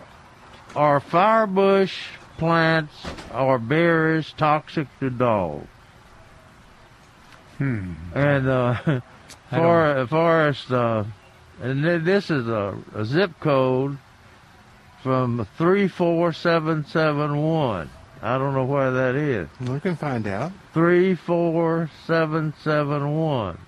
C: are firebush plants or berries toxic to dogs?
F: Hmm.
C: And uh, for, Forrest, uh, and th- this is a, a zip code from 34771. I don't know where that is.
B: We can find out.
C: 34771.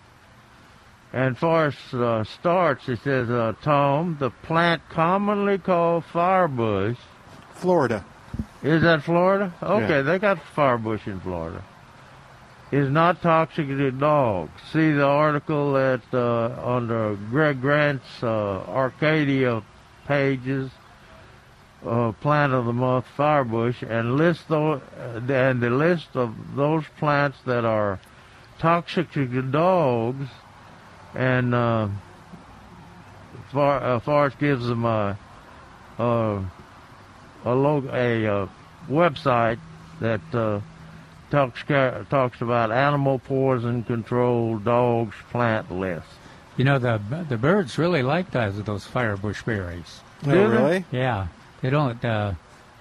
C: And Forrest uh, starts, he says, uh, Tom, the plant commonly called firebush.
B: Florida.
C: Is that Florida? Okay,
B: Yeah.
C: they got firebush in Florida. Is not toxic to dogs. See the article at uh, under Greg Grant's uh, Arcadia pages. uh, plant of the month firebush and list uh, and the list of those plants that are toxic to dogs and uh, far uh, Forrest gives them a a a, log- a uh, website that uh, talks ca- talks about animal poison control dogs plant list.
F: You know the the birds really like those those firebush berries.
B: Oh, really?
F: Yeah, they don't. Uh,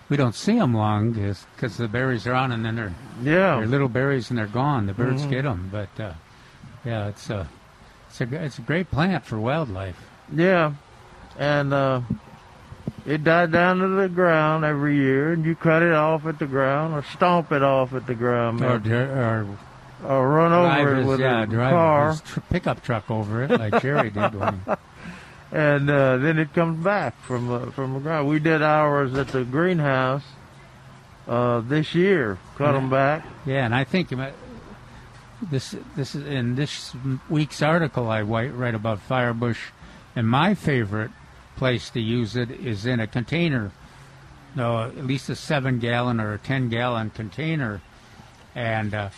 F: we don't see them long because the berries are on and then they're
C: Yeah.
F: they're little berries and they're gone. The birds
C: Mhm.
F: get them, but uh, yeah, it's a it's a it's a great plant for wildlife.
C: Yeah, and uh, it died down to the ground every year, and you cut it off at the ground or stomp it off at the ground,
F: Or, or
C: or run over
F: drive
C: it with
F: yeah,
C: a car,
F: his tr- pickup truck over it like Jerry did.
C: And uh, then it comes back from uh, from the ground. We did ours at the greenhouse uh, this year. Cut them back.
F: Yeah, and I think you might- this this is in this week's article I write about firebush, and my favorite place to use it is in a container, no, at least a seven gallon or a ten gallon container, and uh,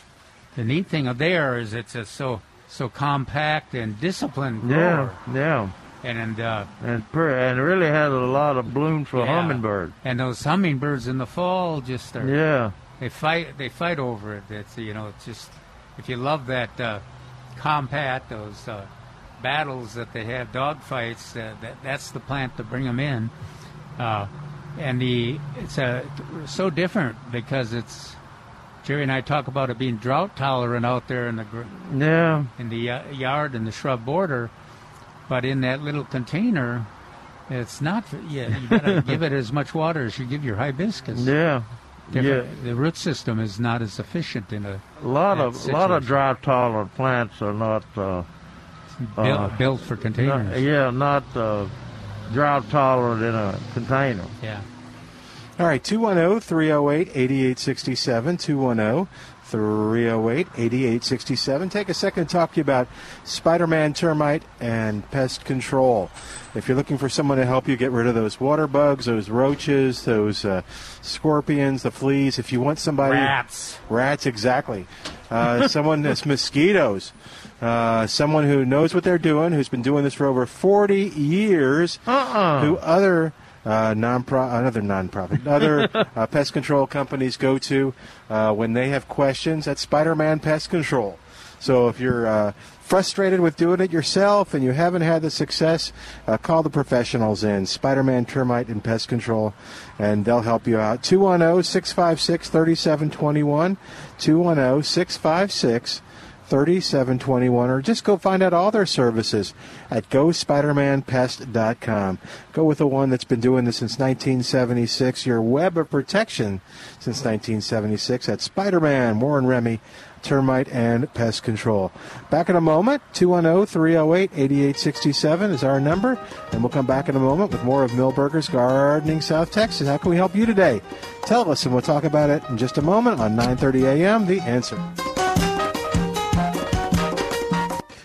F: the neat thing of there is it's a so so compact and disciplined grower.
C: Yeah, yeah,
F: and and uh,
C: and per- and really has a lot of bloom for
F: Yeah.
C: hummingbird.
F: and those hummingbirds in the fall just are
C: Yeah.
F: they fight they fight over it it's you know it's just if you love that uh, combat those uh, battles that they have dog fights uh, that that's the plant to bring them in uh, and the it's a so different because it's Jerry and I talk about it being drought tolerant out there in the
C: Yeah.
F: in the uh, yard and the shrub border, but in that little container, it's not. Yeah, you gotta give it as much water as you give your hibiscus.
C: Yeah.
F: Different- The root system is not as efficient in a
C: A lot of a lot of
F: situation.
C: drought tolerant plants are not uh,
F: Built-
C: uh,
F: built for containers.
C: not- yeah, not uh, drought tolerant in a container.
F: Yeah.
B: All right, 210 308 8867. 210 308 8867. Take a second to talk to you about Spider Man termite and pest control. If you're looking for someone to help you get rid of those water bugs, those roaches, those uh, scorpions, the fleas, if you want somebody.
F: Rats.
B: Rats, exactly. Uh, someone that's mosquitoes. Uh, someone who knows what they're doing, who's been doing this for over 40 years,
C: Uh-uh.
B: who other uh, non-pro- another non-profit, other uh, pest control companies go to uh, when they have questions. at Spider-Man Pest Control. So if you're uh, frustrated with doing it yourself and you haven't had the success, uh, call the professionals in Spider-Man Termite and Pest Control, and they'll help you out. 210-656-3721, 210-656 3721 or just go find out all their services at gospidermanpest.com. Go with the one that's been doing this since 1976, your web of protection since 1976 at Spider-Man, Warren Remy, Termite and Pest Control. Back in a moment, 210-308-8867 is our number, and we'll come back in a moment with more of Milberger's Gardening South Texas. How can we help you today? Tell us, and we'll talk about it in just a moment on 9:30 a.m. The Answer.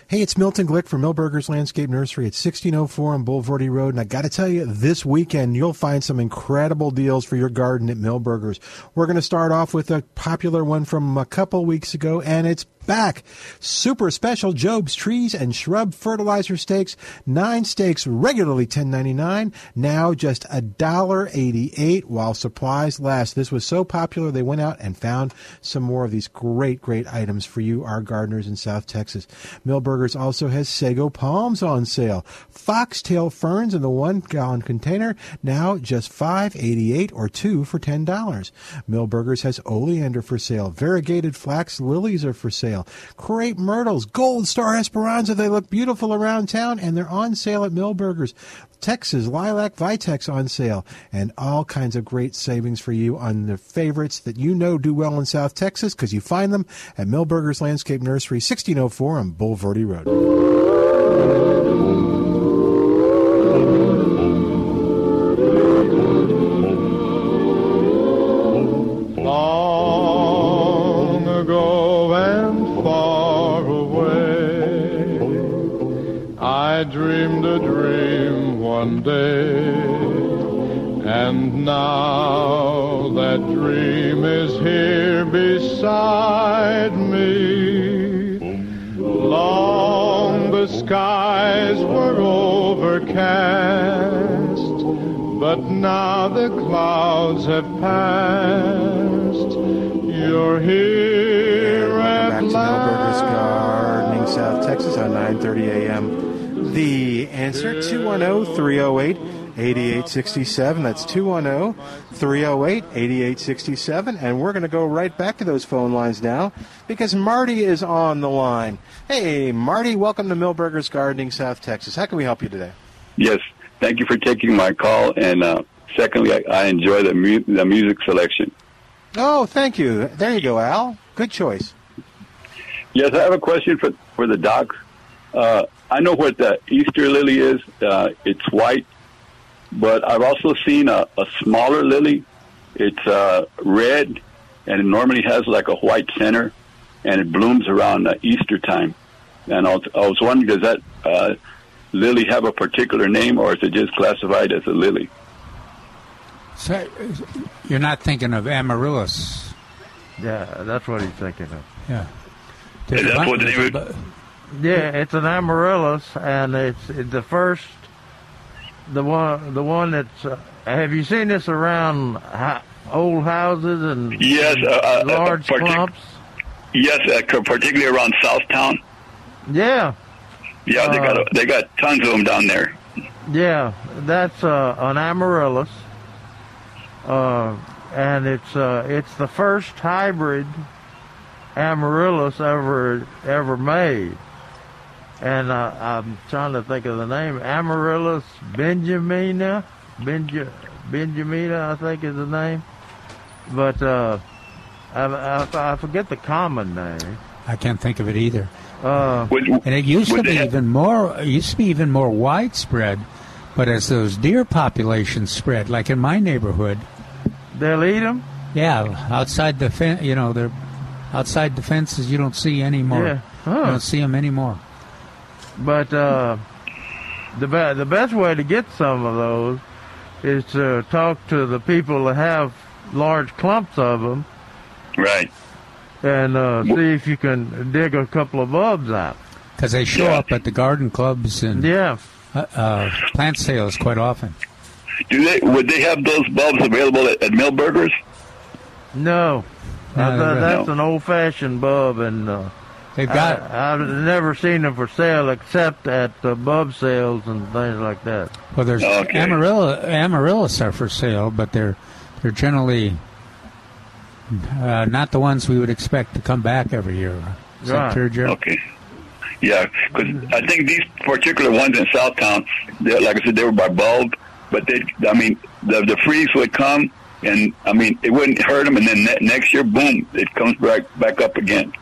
B: Hey, it's Milton Glick from Milberger's Landscape Nursery at 1604 on Bulverde Road. And I got to tell you, this weekend you'll find some incredible deals for your garden at Milberger's. We're going to start off with a popular one from a couple weeks ago, and it's back. Super special Jobe's Trees and Shrub Fertilizer Stakes. Nine stakes regularly $10.99. Now just $1.88 while supplies last. This was so popular they went out and found some more of these great, great items for you, our gardeners in South Texas. Milberger's also has sago palms on sale. Foxtail ferns in the one gallon container. Now just $5.88 or two for $10. Milberger's has oleander for sale. Variegated flax lilies are for sale. Crepe myrtles, gold star esperanza. They look beautiful around town and they're on sale at Milberger's. Texas lilac vitex on sale and all kinds of great savings for you on the favorites that you know do well in South Texas because you find them at Milberger's Landscape Nursery, 1604 on Bulverde Road.
J: Dreamed a dream one day, and now that dream is here beside me. Long the skies were overcast, but now the clouds have passed. You're here at
B: Back to Milberger's Gardening, South Texas on 9:30 a.m. The answer 210-308-8867. That's 210-308-8867 and we're going to go right back to those phone lines now because Marty is on the line. Hey, Marty, welcome to Milberger's Gardening, South Texas. How can we help you today?
K: Yes, thank you for taking my call. And uh, secondly, I, I enjoy the, mu- the music selection.
B: Oh, thank you. There you go, Al. Good choice.
K: Yes, I have a question for for the doc. Uh, I know what the Easter lily is. Uh, it's white, but I've also seen a, a smaller lily. It's uh, red, and it normally has like a white center, and it blooms around uh, Easter time. And I was, I was wondering, does that uh, lily have a particular name, or is it just classified as a lily?
F: So, you're not thinking of amaryllis.
C: Yeah, that's what he's thinking of.
F: Yeah.
K: Is that what the name of
C: Yeah, it's an amaryllis, and it's, the first, the one, the one that's. Uh, have you seen this around old houses and
K: Yes,
C: and
K: uh, uh,
C: large
K: partic-
C: clumps?
K: Yes, uh, particularly around Southtown.
C: Yeah,
K: Yeah, they got
C: Uh,
K: a, they got tons of them down there.
C: yeah, that's uh, an amaryllis, uh, and it's uh, it's the first hybrid amaryllis ever ever made. And uh, I'm trying to think of the name. Amaryllis benjamina, Benja, benjamina, I think is the name. But uh, I, I, I forget the common name.
F: I can't think of it either.
C: Uh,
F: and it used to be
K: have-
F: even more. It used to be even more widespread. But as those deer populations spread, like in my neighborhood,
C: they'll eat them.
F: Yeah, outside the fen- you know, they're outside the fences. You don't see anymore.
C: Yeah. Huh.
F: You don't see them anymore.
C: But uh, the be- the best way to get some of those is to talk to the people that have large clumps of them
K: Right.
C: and uh, see if you can dig a couple of bulbs out.
F: Because they show up at the garden clubs and
C: yeah.
F: uh, uh, plant sales quite often.
K: Do they would they have those bulbs available at, at Milberger's?
C: No,
F: No,
C: I thought
F: no.
C: that's an old-fashioned bulb, and uh,
F: They've got-
C: I, have never seen them for sale except at uh, bulb sales and things like that.
F: Well, there's
K: Okay.
F: amarilla, amaryllis are for sale, but they're they're generally uh, not the ones we would expect to come back every year. Is that true, Jerry?
K: Okay. Yeah, because I think these particular ones in Southtown, like I said, they were by bulb, but they, I mean, the the freeze would come, and I mean, it wouldn't hurt them, and then ne- next year, boom, it comes back back up again.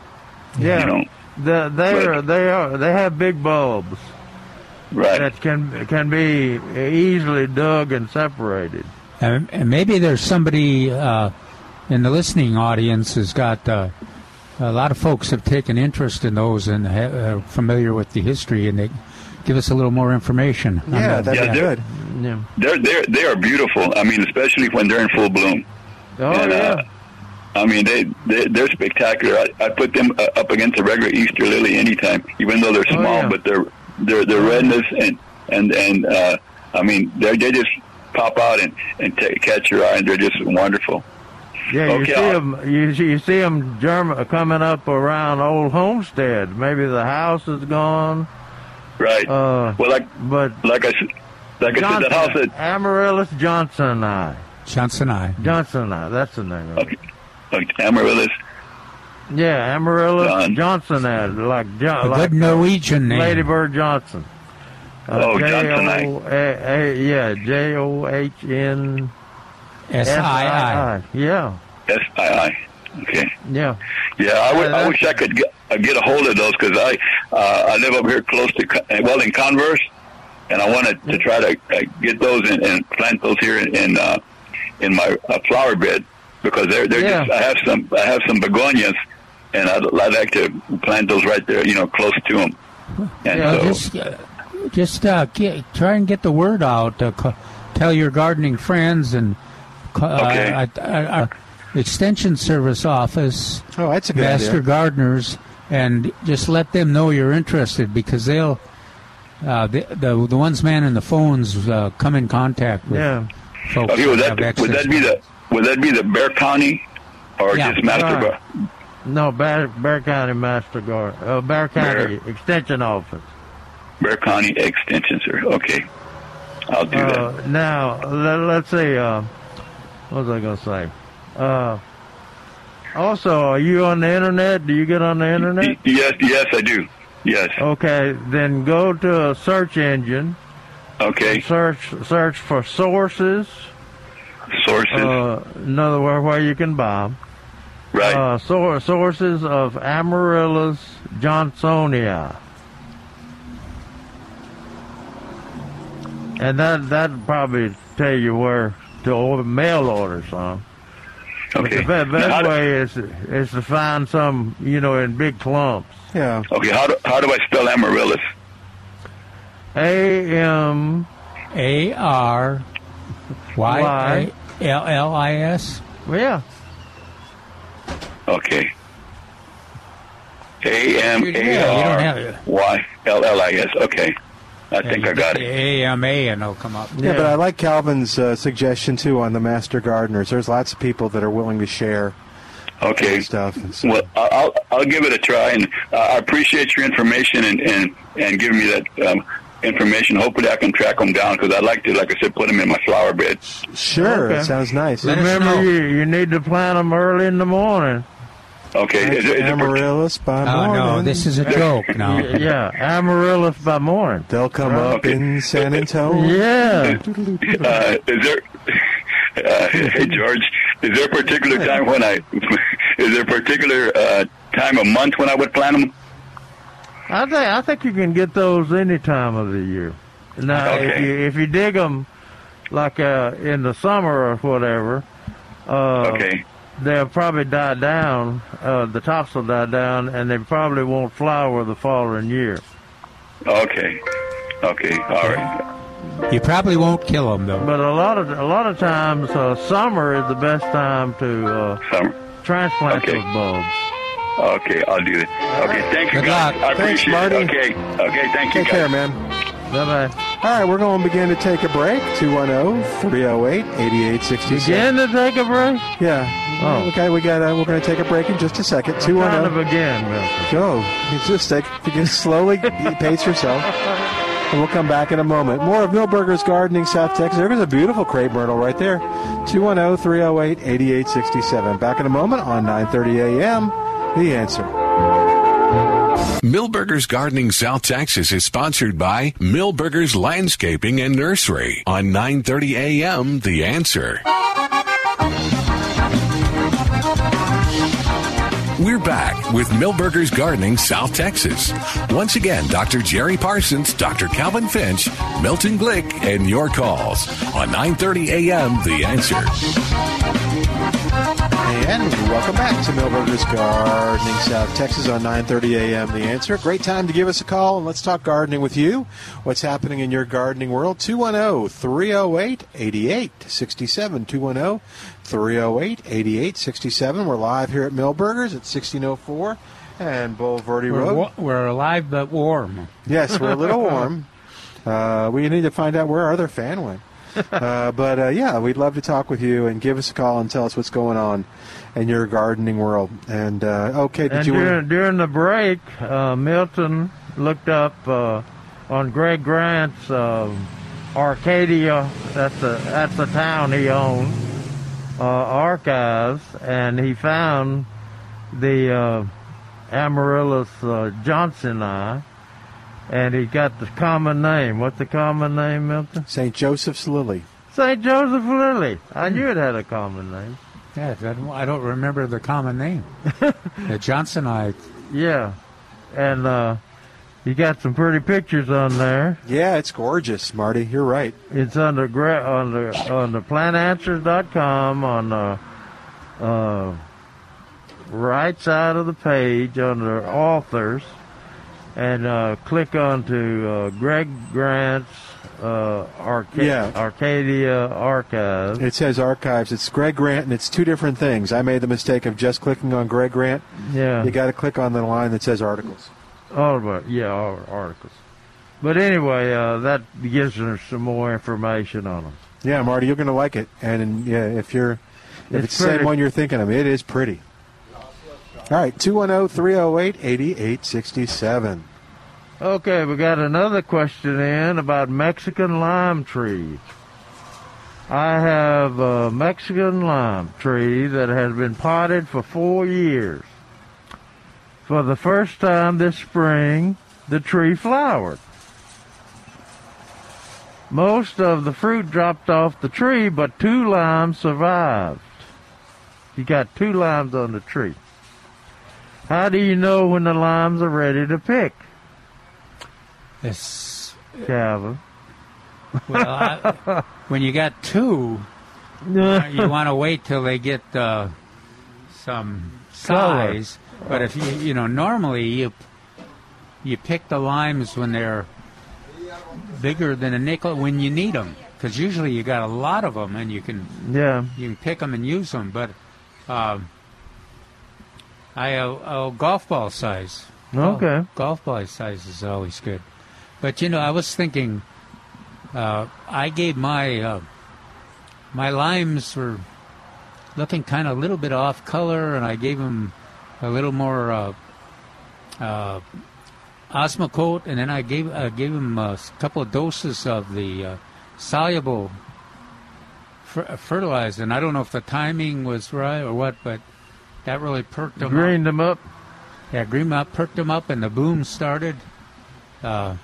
C: Yeah,
K: You know,
C: the, they are they are they have big bulbs
K: right?
C: that can can be easily dug and separated.
F: And, and maybe there's somebody uh, in the listening audience has got uh, a lot of folks have taken interest in those and ha- are familiar with the history, and they give us a little more information.
B: Yeah,
F: that.
B: that'd be
K: Yeah,
B: good.
C: Yeah.
K: They're they're they are beautiful. I mean, especially when they're in full bloom.
C: Oh
K: And,
C: yeah.
K: uh, I mean, they, they they're spectacular. I, I put them uh, up against a regular Easter lily anytime, even though they're
C: Oh,
K: small.
C: yeah.
K: But their their their redness and and and uh, I mean, they they just pop out and and ta catch your eye, and they're just wonderful.
C: Yeah, you see
K: I'll-
C: them. You, you see them germ- coming up around old homestead. Maybe the house is gone.
K: Right.
C: Uh,
K: well, like
C: but
K: like I said, like I said, that house that
C: Amaryllis Johnson and I.
F: Johnson I.
C: Johnson I. That's the name. Of it.
K: Okay, like Amaryllis.
C: Yeah, Amaryllis
K: John.
C: Johnson I. Like John.
F: A
C: like
F: good Norwegian name.
C: Lady Bird Johnson.
K: Oh, Johnson I.
C: J-O- A- A- yeah, J O H N
F: S I I.
C: Yeah,
K: S I I. Okay.
C: yeah.
K: Yeah, I, w-
C: Yeah,
K: I wish I could get, uh, get a hold of those because I uh, I live up here close to Co- uh, well in Converse, and I wanted to try to uh, get those and, and plant those here in in, uh, in my uh, flower bed because they're they're
C: Yeah.
K: just I have some I have some begonias, and I'd, I'd like to plant those right there, you know, close to them. And
C: Yeah,
K: so,
F: Just, uh, just uh, get, try and get the word out. Uh, co- tell your gardening friends and ca-
K: Okay.
F: uh, uh, uh, extension service office.
B: Oh, that's a good
F: Master
B: idea.
F: gardeners, and just let them know you're interested because they'll. Uh, the, the the ones man manning the phones uh, come in contact with
C: Yeah.
F: folks.
K: Okay, would
F: that
K: that would that be the would that be the Bexar County or
F: Yeah.
K: just Master. Gar-
C: No, Bexar, Bexar County Master Guard, uh, Bexar County Extension Office.
K: Bexar County Extension, sir? Okay, I'll do that.
C: Uh, now, let, let's see. Uh, what was I going to say? Uh, also, are you on the internet? Do you get on the internet?
K: Yes, yes, I do. Yes.
C: Okay, then go to a search engine.
K: Okay.
C: Search search for sources.
K: Sources.
C: Uh, in other words, where you can buy 'em.
K: Right.
C: Uh, sor- sources of Amaryllis Johnsonii. And that that probably tell you where to order, mail order some. But
K: Okay.
C: the be- best
K: Now,
C: way is is to find some, you know, in big clumps.
B: Yeah.
K: Okay. How do how do I spell amaryllis?
C: A M
F: A R Y
C: Y.
F: L L I S.
C: Yeah.
K: Okay. A M
F: Yeah, you don't have
K: A
F: it.
K: R Y L L I S. Okay. I think I got it.
F: A M A, and it'll come up.
B: Yeah, but I like Calvin's uh, suggestion too on the master gardeners. There's lots of people that are willing to share
K: Okay.
B: stuff. And so,
K: Well, I- I'll I'll give it a try, and uh, I appreciate your information and and and giving me that um, information. Hopefully, I can track them down because I'd like to, like I said, put them in my flower bed.
B: sure,
C: Okay.
B: it sounds nice.
C: Remember, you you need to plant them early in the morning.
K: Okay. Is, it- is it
B: Amaryllis by
F: Oh
B: morning.
F: no, this is a joke now.
C: Y- yeah, Amaryllis by morning.
B: They'll come up
K: Okay.
B: in San Antonio.
C: Yeah.
K: uh, is there? Uh, hey George, is there a particular time when I? Is there a particular uh, time of month when I would plant them?
C: I think I think you can get those any time of the year. Now, if you if you dig them like uh, in the summer or whatever, uh,
K: Okay.
C: they'll probably die down. Uh, the tops will die down, and they probably won't flower the following year.
K: Okay. Okay. All right.
F: You probably won't kill them though.
C: But a lot of a lot of times, uh, summer is the best time to uh,
K: Summer.
C: transplant
K: Okay.
C: those bulbs.
K: Okay, I'll do it. Okay, thank you
F: Good
K: guys.
F: luck.
K: I
B: Thanks,
K: appreciate
B: Marty.
K: it. Okay. Okay, thank you
B: Take
K: guys.
B: care, man.
C: Bye bye.
B: All right, we're going to begin to take a break. oh, 210-308-8867.
C: Begin to take a break.
B: Yeah.
C: Oh.
B: Okay, we got. Uh, we're going to take a break in just a second.
C: Kind of
B: 210.
C: again, Milton.
B: Go. You just take. You just slowly pace yourself. And we'll come back in a moment. More of Milberger's Gardening, South Texas. There's a beautiful crepe myrtle right there. oh, 210-308-8867. Back in a moment on 9:30 a.m. The answer.
A: Milberger's Gardening South Texas is sponsored by Milberger's Landscaping and Nursery on 9:30 a.m. The Answer. We're back with Milberger's Gardening South Texas. Once again, Dr. Jerry Parsons, Dr. Calvin Finch, Milton Glick, and your calls on 9:30 a.m. The Answer.
B: And welcome back to Milberger's Gardening South Texas on 9:30 a.m. The Answer. Great time to give us a call and let's talk gardening with you. What's happening in your gardening world? oh, 210-308-8867. 210-308-8867. We're live here at Milberger's at 1604 and Bulverde
F: We're,
B: Road.
F: wa- we're alive but warm.
B: Yes, we're a little warm. Uh, we need to find out where our other fan went. Uh, but uh, yeah, we'd love to talk with you and give us a call and tell us what's going on in your gardening world. And uh, okay, did
C: And
B: you?
C: during, during the break, uh, Milton looked up uh, on Greg Grant's Arcadia. That's a that's a town he owned. Uh, archives, and he found the uh, Amaryllis uh, Johnsonii, and he got the common name. What's the common name, Milton?
B: St. Joseph's Lily.
C: St. Joseph Lily. I knew it had a common name.
F: Yeah, I don't, remember the common name. the Johnsonite.
C: Yeah, and uh, you got some pretty pictures on there.
B: Yeah, it's gorgeous, Marty. You're right.
C: It's on the gra- on the on the plantanswers.com on the uh, right side of the page under authors. And uh, click onto uh, Greg Grant's uh, Arca-
B: Yeah.
C: Arcadia Archive.
B: It says archives. It's Greg Grant, and it's two different things. I made the mistake of just clicking on Greg Grant.
C: Yeah.
B: You got to click on the line that says articles.
C: All about yeah, all articles. But anyway, uh, that gives us some more information on them.
B: Yeah, Marty, you're going to like it. And yeah, if you're if
C: It's
B: it's, the same one you're thinking of, it is pretty. All right, oh, 210 308 8867.
C: Okay, we got another question in about Mexican lime trees. I have a Mexican lime tree that has been potted for four years. For the first time this spring, the tree flowered. Most of the fruit dropped off the tree, but two limes survived. You got two limes on the tree. How do you know when the limes are ready to pick?
F: This,
C: Calvin.
F: well, I, when you got two, uh, you want to wait till they get uh, some
C: Color.
F: size. But if you, you know, normally you you pick the limes when they're bigger than a nickel when you need them, because usually you got a lot of them and you can
C: Yeah.
F: you can pick them and use them. But um, I uh, uh, golf ball size.
C: Okay.
F: Golf, golf ball size is always good. But you know, I was thinking, uh, I gave my uh, my limes were looking kind of a little bit off color, and I gave them a little more uh, uh, Osmocote, and then I gave I gave them a couple of doses of the uh, soluble fer- fertilizer. And I don't know if the timing was right or what, but that really perked them up.
C: Greened them up.
F: Yeah, green them up, perked them up, and the boom started. Uh,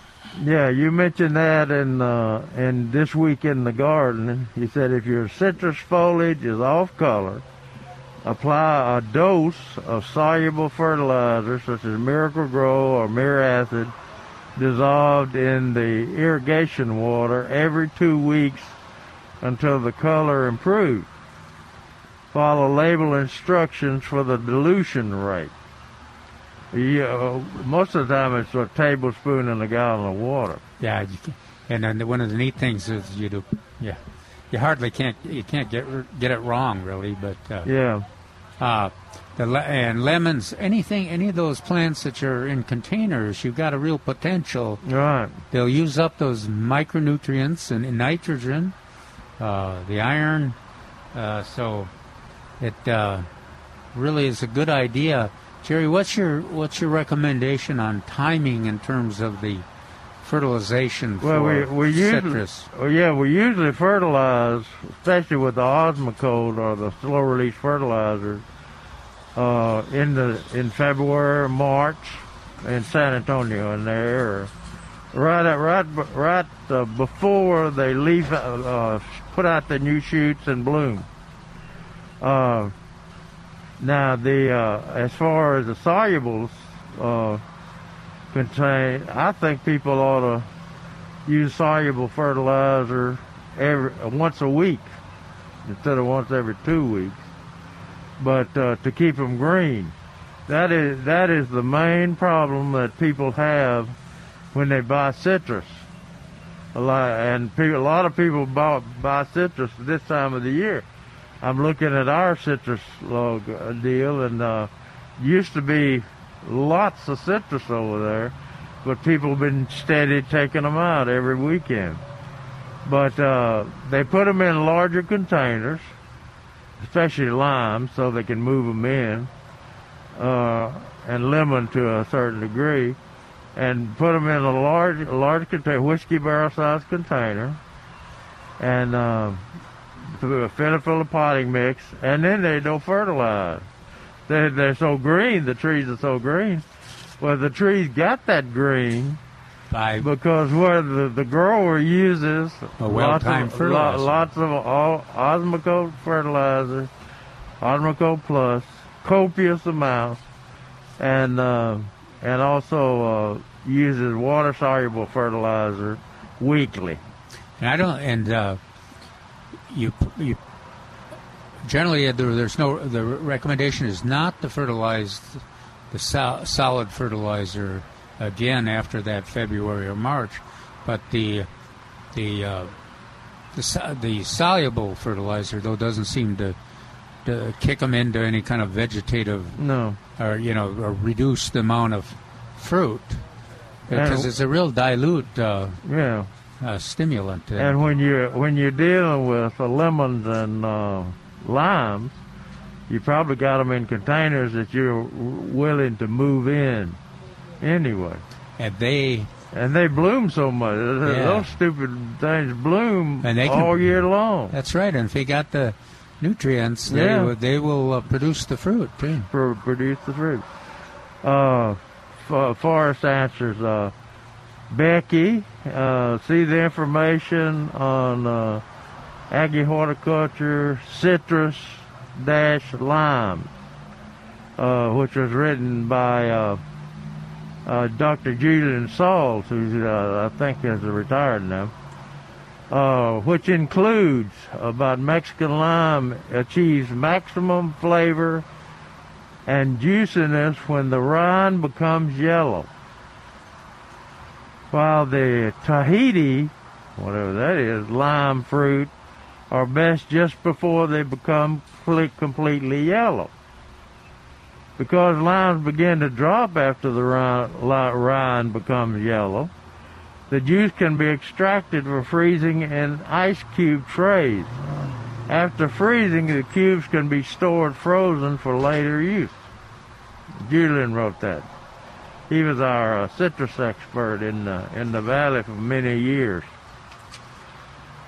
C: Yeah, you mentioned that in uh, in this week in the garden. You said if your citrus foliage is off color, apply a dose of soluble fertilizer such as Miracle-Gro or Miracid dissolved in the irrigation water every two weeks until the color improves. Follow label instructions for the dilution rate. You, uh, most of the time it's a tablespoon in a gallon of water.
F: Yeah, you can, and then one of the neat things is you do, yeah, you hardly can't you can't get get it wrong really, but uh,
C: Yeah.
F: uh, the le- and lemons, anything, any of those plants that are in containers, you've got a real potential.
C: Right.
F: They'll use up those micronutrients and, and nitrogen, uh, the iron, uh, so it uh, really is a good idea. Jerry, what's your what's your recommendation on timing in terms of the fertilization
C: Well,
F: for
C: we we usually
F: citrus?
C: well, yeah we usually fertilize, especially with the Osmocote or the slow release fertilizer, uh, in the in February, March, in San Antonio in there, or right at, right right uh, before they leaf uh, uh, put out the new shoots and bloom. Uh, now the uh, as far as the solubles uh, contain, I think people ought to use soluble fertilizer every once a week instead of once every two weeks. But uh, to keep them green, that is that is the main problem that people have when they buy citrus. A lot and a lot of people buy, buy citrus this time of the year. I'm looking at our citrus log uh, deal, and uh, used to be lots of citrus over there, but people have been steady taking them out every weekend. But uh, they put them in larger containers, especially lime, so they can move them in, uh, and lemon to a certain degree, and put them in a large, large container, whiskey barrel sized container, and uh, it full of potting mix, and then they don't fertilize. They're, they're so green, the trees are so green. Well, the trees got that green
F: By
C: because where the, the grower uses
F: A
C: lots of,
F: fertilizer.
C: lo- lots of all, Osmocote fertilizer, Osmocote Plus, copious amounts, and uh, and also uh, uses water soluble fertilizer weekly.
F: And I don't. And uh, you you generally uh, there, there's no. The recommendation is not to fertilize the sol- solid fertilizer again after that February or March. But the the uh, the, the soluble fertilizer though doesn't seem to to kick them into any kind of vegetative
C: No.
F: or you know or reduce the amount of fruit because it's a real dilute uh,
C: Yeah.
F: Uh, stimulant.
C: And when you're when you're dealing with uh, lemons and uh, limes, you probably got them in containers that you're willing to move in anyway.
F: And they
C: and they bloom so much.
F: Yeah.
C: Those stupid things bloom
F: And they can-
C: all year long.
F: That's right. And if you got the nutrients, they,
C: Yeah.
F: will- they will uh, produce the fruit too.
C: Pro- produce the fruit. Uh, F- Forrest Answers. Uh, Becky, uh, see the information on uh, Aggie Horticulture Citrus Dash Lime, uh, which was written by uh, uh, Dr. Julian Sauls, who uh, I think is retired now. Which includes about Mexican lime achieves maximum flavor and juiciness when the rind becomes yellow. While the Tahiti, whatever that is, lime fruit, are best just before they become completely yellow. Because limes begin to drop after the rind, becomes yellow, the juice can be extracted for freezing in ice cube trays. After freezing, the cubes can be stored frozen for later use. Julian wrote that. He was our uh, citrus expert in the, in the valley for many years.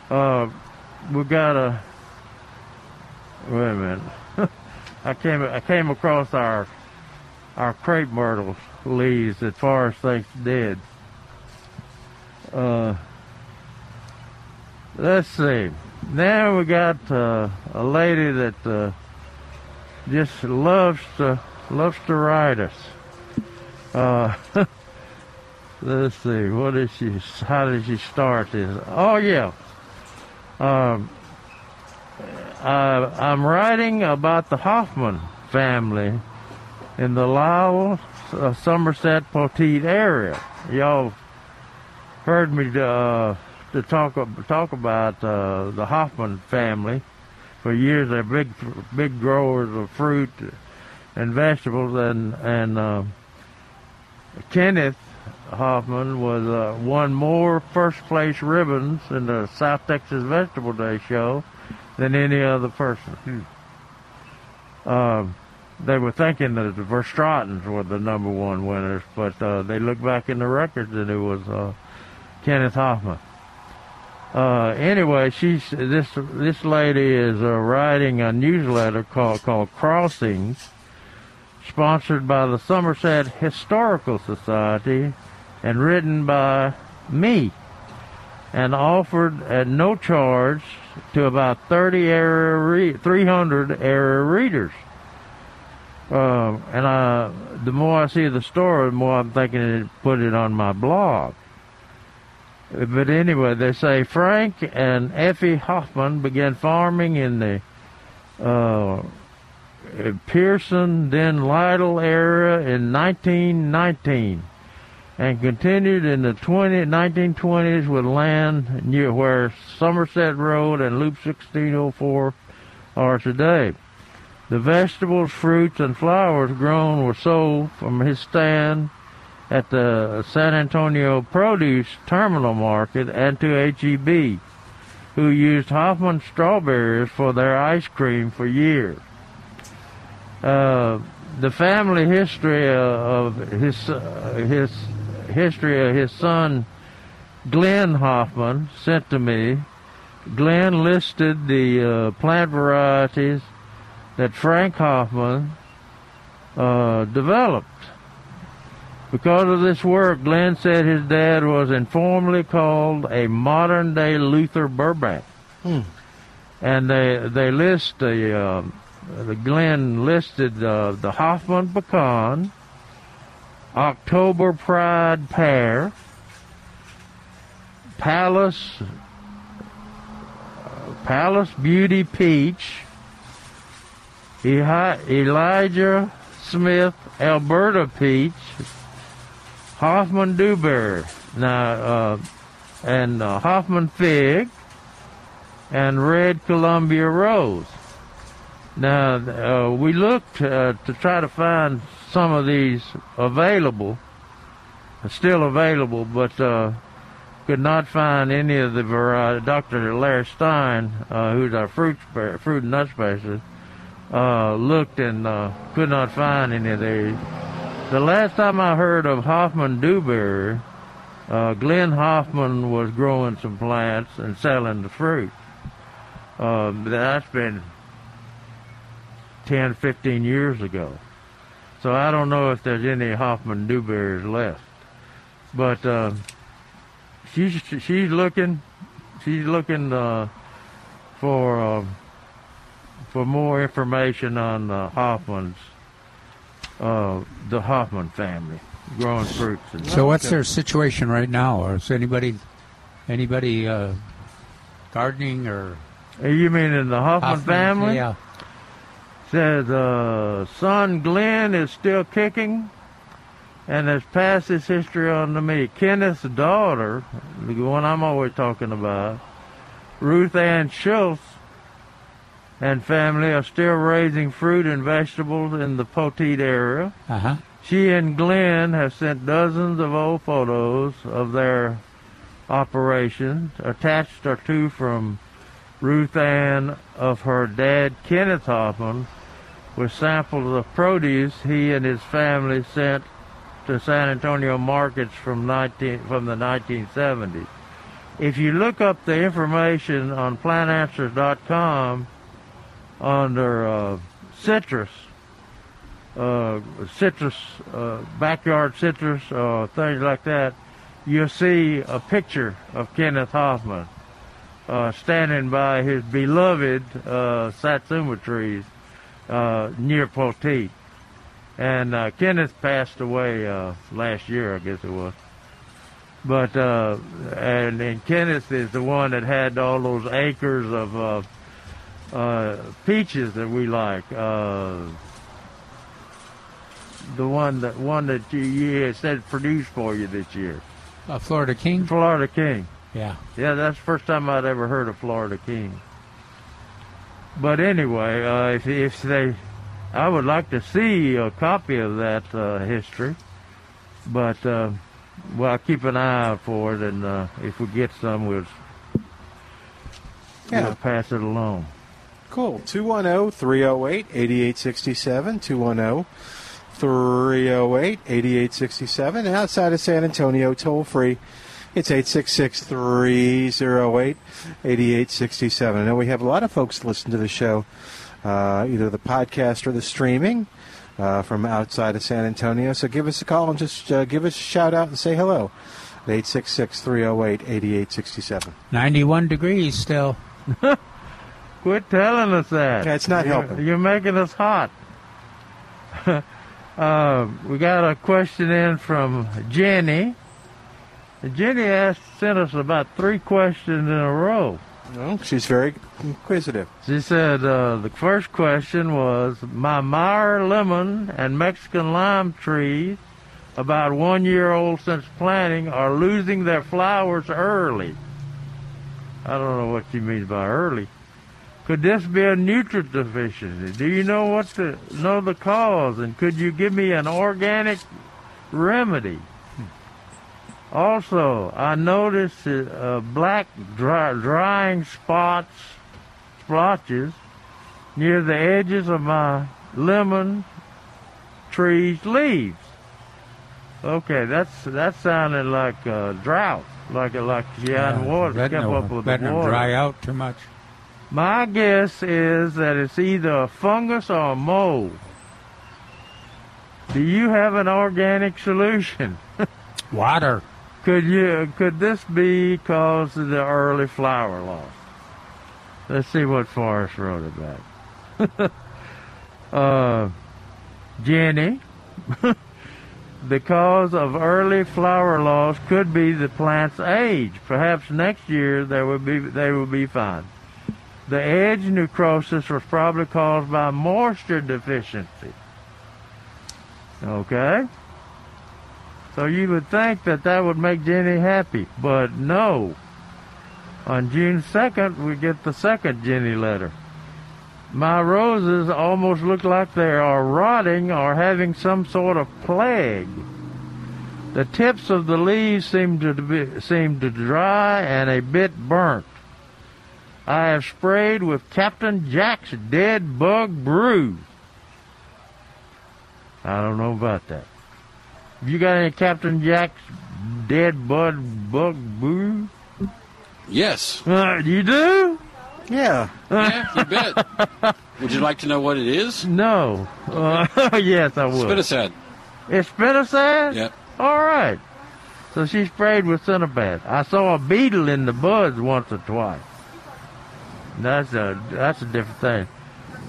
C: Uh, we got a wait a minute. I came I came across our our crepe myrtles leaves that Forrest thinks dead. Uh, let's see. Now we got uh, a lady that uh, just loves to loves to ride us. Uh, let's see. What is she? How did she start this? Oh yeah. Um, uh, I'm writing about the Hoffman family in the Lowell, uh, Somerset, Poteet area. Y'all heard me uh, to talk talk about uh, the Hoffman family for years. They're big big growers of fruit and vegetables, and and uh, Kenneth Hoffman was uh, won more first place ribbons in the South Texas Vegetable Day show than any other person. Um, they were thinking that the Verstratens were the number one winners, but uh, they looked back in the records and it was uh, Kenneth Hoffman. Uh, anyway, she's this this lady is uh, writing a newsletter called called Crossings, sponsored by the Somerset Historical Society, and written by me, and offered at no charge to about 30 area re- 300 area readers. Um, and I, the more I see the story, the more I'm thinking to put it on my blog. But anyway, they say Frank and Effie Hoffman began farming in the uh, Uh, Pearson, then Lytle area in 1919 and continued in the 20, 1920s with land near where Somerset Road and Loop 1604 are today. The vegetables, fruits, and flowers grown were sold from his stand at the San Antonio Produce Terminal Market and to HEB, who used Hoffman strawberries for their ice cream for years. Uh, the family history of his uh, his history of his son Glenn Hoffman sent to me. Glenn listed the uh, plant varieties that Frank Hoffman uh, developed. Because of this work, Glenn said his dad was informally called a modern day Luther Burbank. And they they list the uh, the Glenn listed uh, the Hoffman pecan, October Pride pear, Palace Palace Beauty peach, Elijah Smith Elberta peach, Hoffman dewberry, now, uh, and uh, Hoffman fig, and red Columbia rose. Now, uh, we looked uh, to try to find some of these available, still available, but uh, could not find any of the variety. Dr. Larry Stein, uh, who's our fruit fruit and nut specialist, uh, looked and uh, could not find any of these. The last time I heard of Hoffman dewberry, Glenn Hoffman was growing some plants and selling the fruit. Uh, that's been 10, 15 years ago. So I don't know if there's any Hoffman dewberries left. But uh, she's she's looking she's looking uh, for uh, for more information on uh, Hoffman's uh, the Hoffman family growing fruits. And
F: So what's their situation right now? Or is anybody anybody uh, gardening or
C: Uh, You mean in the Hoffman,
F: Hoffman,
C: family?
F: yeah.
C: Says uh, son Glenn is still kicking and has passed his history on to me. Kenneth's daughter, the one I'm always talking about, Ruth Ann Schultz, and family are still raising fruit and vegetables in the Poteet area.
F: Uh-huh.
C: She and Glenn have sent dozens of old photos of their operations. Attached are two from Ruth Ann of her dad, Kenneth Hoffman, with samples of produce he and his family sent to San Antonio markets from 19, from the 1970s. If you look up the information on plantanswers.com under uh, citrus, uh, citrus, uh, backyard citrus, or things like that, you'll see a picture of Kenneth Hoffman uh, standing by his beloved uh, satsuma trees uh, near Poteet. And uh, Kenneth passed away uh, last year, I guess it was. But uh, and, and Kenneth is the one that had all those acres of uh, uh, peaches that we like. Uh, the one that one that you, you said produced for you this year.
F: uh, Florida King?
C: Florida King.
F: Yeah.
C: Yeah, that's the first time I'd ever heard of Florida King. But anyway, uh, if if they, I would like to see a copy of that uh, history. But uh, well, I'll keep an eye out for it, and uh, if we get some, we'll,
B: Yeah.
C: we'll pass it along.
B: Cool. 210 308 8867. 210 308 8867. Outside of San Antonio, toll free. It's 866 308 8867. I know we have a lot of folks listen to the show, uh, either the podcast or the streaming uh, from outside of San Antonio. So give us a call and just uh, give us a shout out and say hello. 866 308 8867.
F: 91 degrees still.
C: Quit telling us that.
B: Yeah, it's not
C: You're-
B: helping.
C: You're making us hot. uh, we got a question in from Jenny. Jenny asked, sent us about three questions in a row.
B: No, she's very inquisitive.
C: She said uh, the first question was my Meyer lemon and Mexican lime trees, about one year old since planting, are losing their flowers early. I don't know what she means by early. Could this be a nutrient deficiency? Do you know what the know the cause, and could you give me an organic remedy? Also, I noticed uh, black dry, drying spots, splotches near the edges of my lemon tree's leaves. Okay, that's that sounded like uh, drought, like like she hadn't water, kept
F: them-
C: up with the water.
F: dry out too much.
C: My guess is that it's either a fungus or a mold. Do you have an organic solution?
F: Water.
C: Could you? Could this be cause of the early flower loss? Let's see what Forrest wrote about. uh, Jenny, the cause of early flower loss could be the plant's age. Perhaps next year they will be they will be fine. The edge necrosis was probably caused by moisture deficiency. Okay. So you would think that that would make Jenny happy, but no. On June 2nd, we get the second Jenny letter. My roses almost look like they are rotting or having some sort of plague. The tips of the leaves seem to be, seem to dry and a bit burnt. I have sprayed with Captain Jack's Dead Bug Brew. I don't know about that. Have you got any Captain Jack's Dead Bud Bug Boo?
E: Yes.
C: Uh, you do?
B: Yeah.
E: Yeah, you bet. Would you like to know what it is?
C: No. Uh, yes, I would.
E: Spinosad.
C: It's spinosad?
E: Yep.
C: All right. So she sprayed with Cinnabad. I saw a beetle in the buds once or twice. That's a that's a different thing.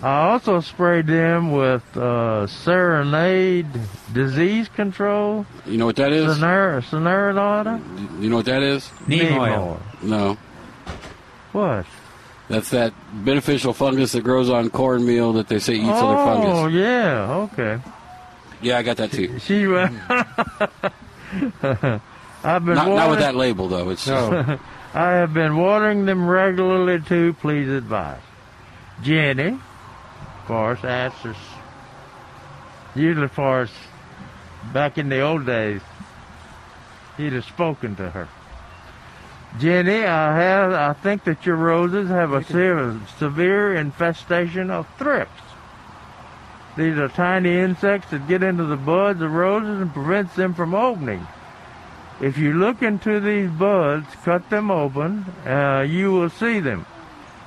C: I also sprayed them with uh, Serenade disease control.
E: You know what that is?
C: Sener- Serenade?
E: You know what that is?
C: Neem oil.
E: No.
C: What?
E: That's that beneficial fungus that grows on cornmeal that they say eats other fungus.
C: Oh yeah, okay.
E: Yeah, I got that too.
C: She. Uh, I've been
E: Not, not with that label though. It's no.
C: I have been watering them regularly too. Please advise. Jenny, of course, answers. Usually for us, back in the old days, he'd have spoken to her. Jenny, I have. I think that your roses have a severe, severe infestation of thrips. These are tiny insects that get into the buds of roses and prevents them from opening. If you look into these buds, cut them open, uh, you will see them.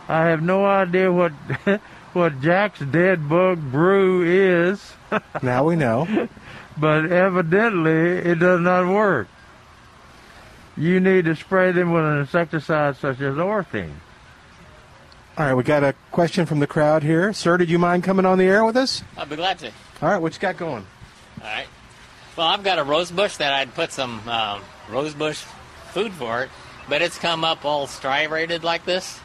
C: I have no idea what what Jack's dead bug brew is.
B: now we know.
C: But evidently, it does not work. You need to spray them with an insecticide such as orthene.
B: All right, we got a question from the crowd here. Sir, did you mind coming on the air with us?
L: I'd be glad to.
B: All right, what you got going?
L: All right. Well, I've got a rose bush that I'd put some um, rose bush food for it, but it's come up all striated like this.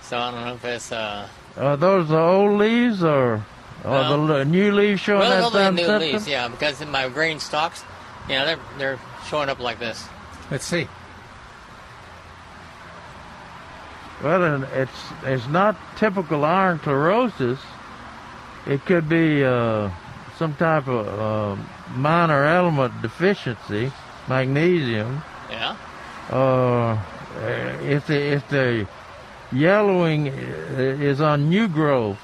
L: So I don't know if it's uh,
C: Are those the old leaves or, or
L: No.
C: the new leaves showing
L: well,
C: that
L: they'll be
C: same
L: new
C: symptom?
L: leaves, yeah, because in my green stalks, you know, they're they're showing up like this.
F: Let's see.
C: Well, it's it's not typical iron chlorosis. It could be uh, some type of uh, minor element deficiency, magnesium.
L: Yeah.
C: Uh, if the if the yellowing is on new growth,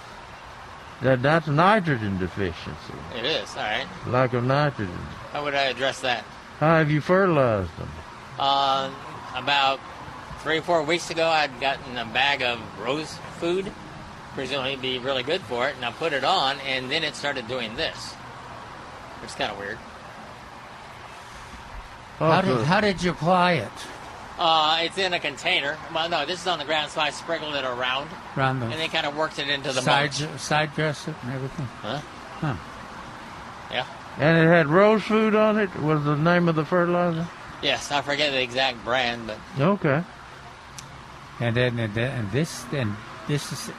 C: that that's nitrogen deficiency,
L: It is. All right.
C: lack of nitrogen.
L: How would I address that?
C: How have you fertilized them?
L: Uh, about three or four weeks ago, I'd gotten a bag of rose food, presumably be really good for it, and I put it on, and then it started doing this, which is kind of weird.
F: How did, how did you apply it?
L: Uh, it's in a container. Well, no, this is on the ground, so I sprinkled it around,
F: Around the
L: and they kind of worked it into the
F: side,
L: mulch.
F: side dress it and everything?
L: Huh?
F: Huh.
L: Yeah.
C: And it had rose food on it. Was the name of the fertilizer?
L: Yes, I forget the exact brand, but
C: Okay.
F: And then and, then- and this then this is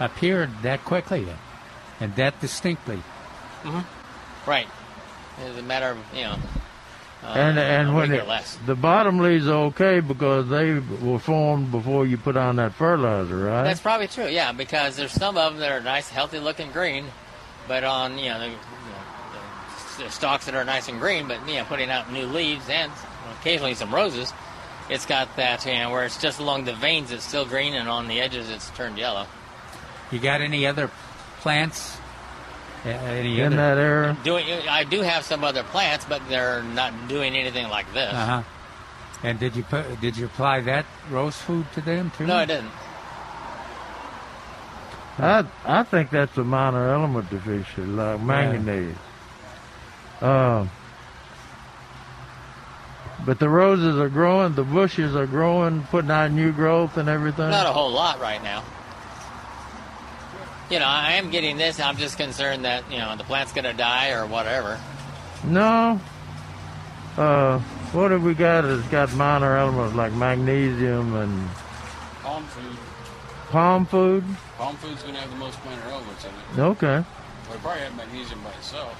F: appeared that quickly then, and that distinctly.
L: hmm right. It's a matter of you know. Uh,
C: and and when
L: week or
C: it,
L: less.
C: the bottom leaves are okay because they were formed before you put on that fertilizer, right?
L: That's probably true, yeah, because there's some of them that are nice, healthy looking green, but on you know the, you know, the, the stalks that are nice and green, but you know putting out new leaves and occasionally some roses, it's got that you know where it's just along the veins it's still green and on the edges it's turned yellow.
F: You got any other plants? Any
C: In
F: other?
C: that area?
L: Doing, I do have some other plants, but they're not doing anything like this.
F: Uh huh. And did you put? Did you apply that rose food to them too?
L: No, I didn't.
C: I I think that's a minor element deficiency, like manganese. Um, but the roses are growing, the bushes are growing, putting out new growth and everything.
L: Not a whole lot right now. You know, I am getting this. I'm just concerned that you know the plant's going to die or whatever.
C: No. Uh, what have we got? It's got minor elements like magnesium and
E: Palm food.
C: palm food.
E: Palm food's going to have the most minor elements in it.
C: Okay.
E: Well, it probably have magnesium by itself.